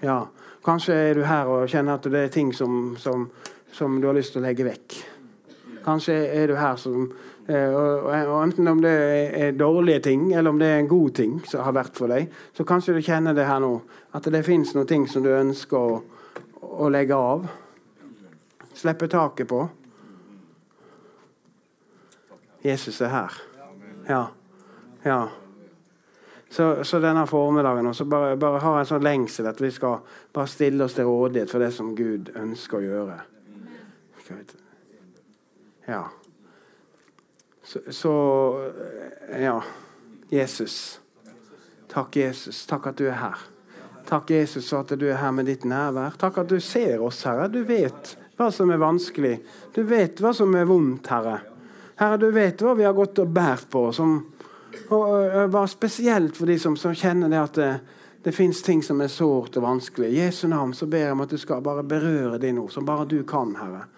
Ja, Kanskje er du her og kjenner at det er ting som, som, som du har lyst til å legge vekk. Kanskje er du her som Eh, og, og Enten om det er dårlige ting, eller om det er en god ting som har vært for deg, så kanskje du kjenner det her nå. At det fins noen ting som du ønsker å, å legge av. Slippe taket på. Jesus er her. Ja. ja. Så, så, denne formiddagen også bare, bare ha en sånn lengsel at vi skal bare stille oss til rådighet for det som Gud ønsker å gjøre. Ja. Så, så, ja Jesus. Takk, Jesus. Takk at du er her. Takk, Jesus, for at du er her med ditt nærvær. Takk at du ser oss, Herre. Du vet hva som er vanskelig. Du vet hva som er vondt, Herre. Herre, du vet hva vi har gått og båret på. Som, bare spesielt for de som, som kjenner det at det, det fins ting som er sårt og vanskelig. I Jesu navn så ber jeg om at du skal bare berøre dem nå, som bare du kan, Herre.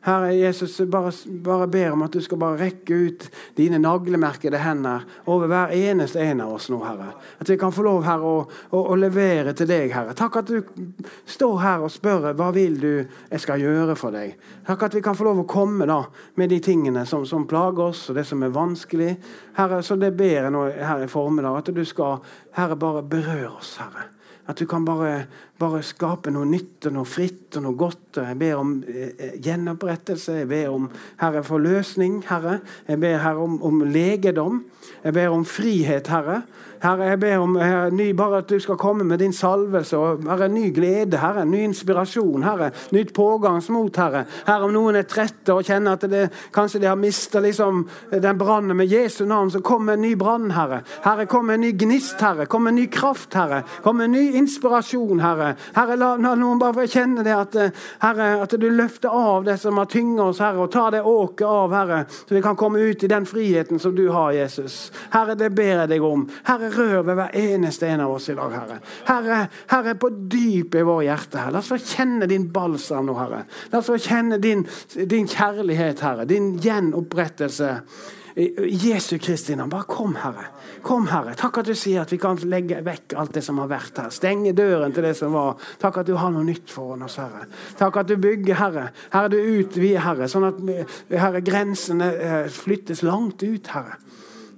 Herre Jesus, bare, bare ber om at du skal bare rekke ut dine naglemerkede hender over hver eneste en av oss nå, Herre. At vi kan få lov, Herre, å, å, å levere til deg, Herre. Takk at du står her og spør hva vil du jeg skal gjøre for deg. Takk at vi kan få lov å komme da med de tingene som, som plager oss, og det som er vanskelig. Herre, så det ber jeg nå her i formiddag, at du skal, Herre, bare berøre oss, Herre. At du kan bare, bare, skape noe nytt og noe fritt og noe godt. Jeg ber om eh, gjenopprettelse. Jeg ber om Herre forløsning. Herre. Jeg ber Herre om, om legedom. Jeg ber om frihet, Herre. Herre, jeg ber om herre, ny, bare at du skal komme med din salvelse og herre, ny glede, Herre, ny inspirasjon, Herre, nytt pågangsmot, Herre. Herre, om noen er trette og kjenner at det, kanskje de har mista liksom, den brannen med Jesu navn, så kom med en ny brann, Herre. Herre, kom med en ny gnist, Herre. Kom med en ny kraft, Herre. Kom med en ny inspirasjon, Herre. Herre, la, la noen bare kjenne det at, herre, at du løfter av det som har tynget oss, Herre, og tar det åket av, Herre, så vi kan komme ut i den friheten som du har, Jesus. Herre, det ber jeg deg om. Herre, rør ved hver eneste en av oss i dag, Herre. Herre, Herre på dypet i vår hjerte, Herre. La oss få kjenne din balsam nå, Herre. La oss få kjenne din, din kjærlighet, Herre. Din gjenopprettelse. Jesu Kristi navn. Bare kom, Herre. Kom, Herre. Takk at du sier at vi kan legge vekk alt det som har vært her. Stenge døren til det som var. Takk at du har noe nytt foran oss, Herre. Takk at du bygger, Herre. Herre, du utvider, Herre, sånn at herre, grensene eh, flyttes langt ut, Herre.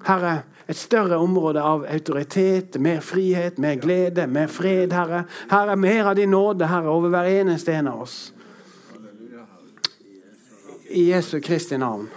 Herre, et større område av autoritet, mer frihet, mer glede, mer fred, Herre. Herre, mer av din nåde, Herre, over hver eneste en av oss. I Jesu Kristi navn.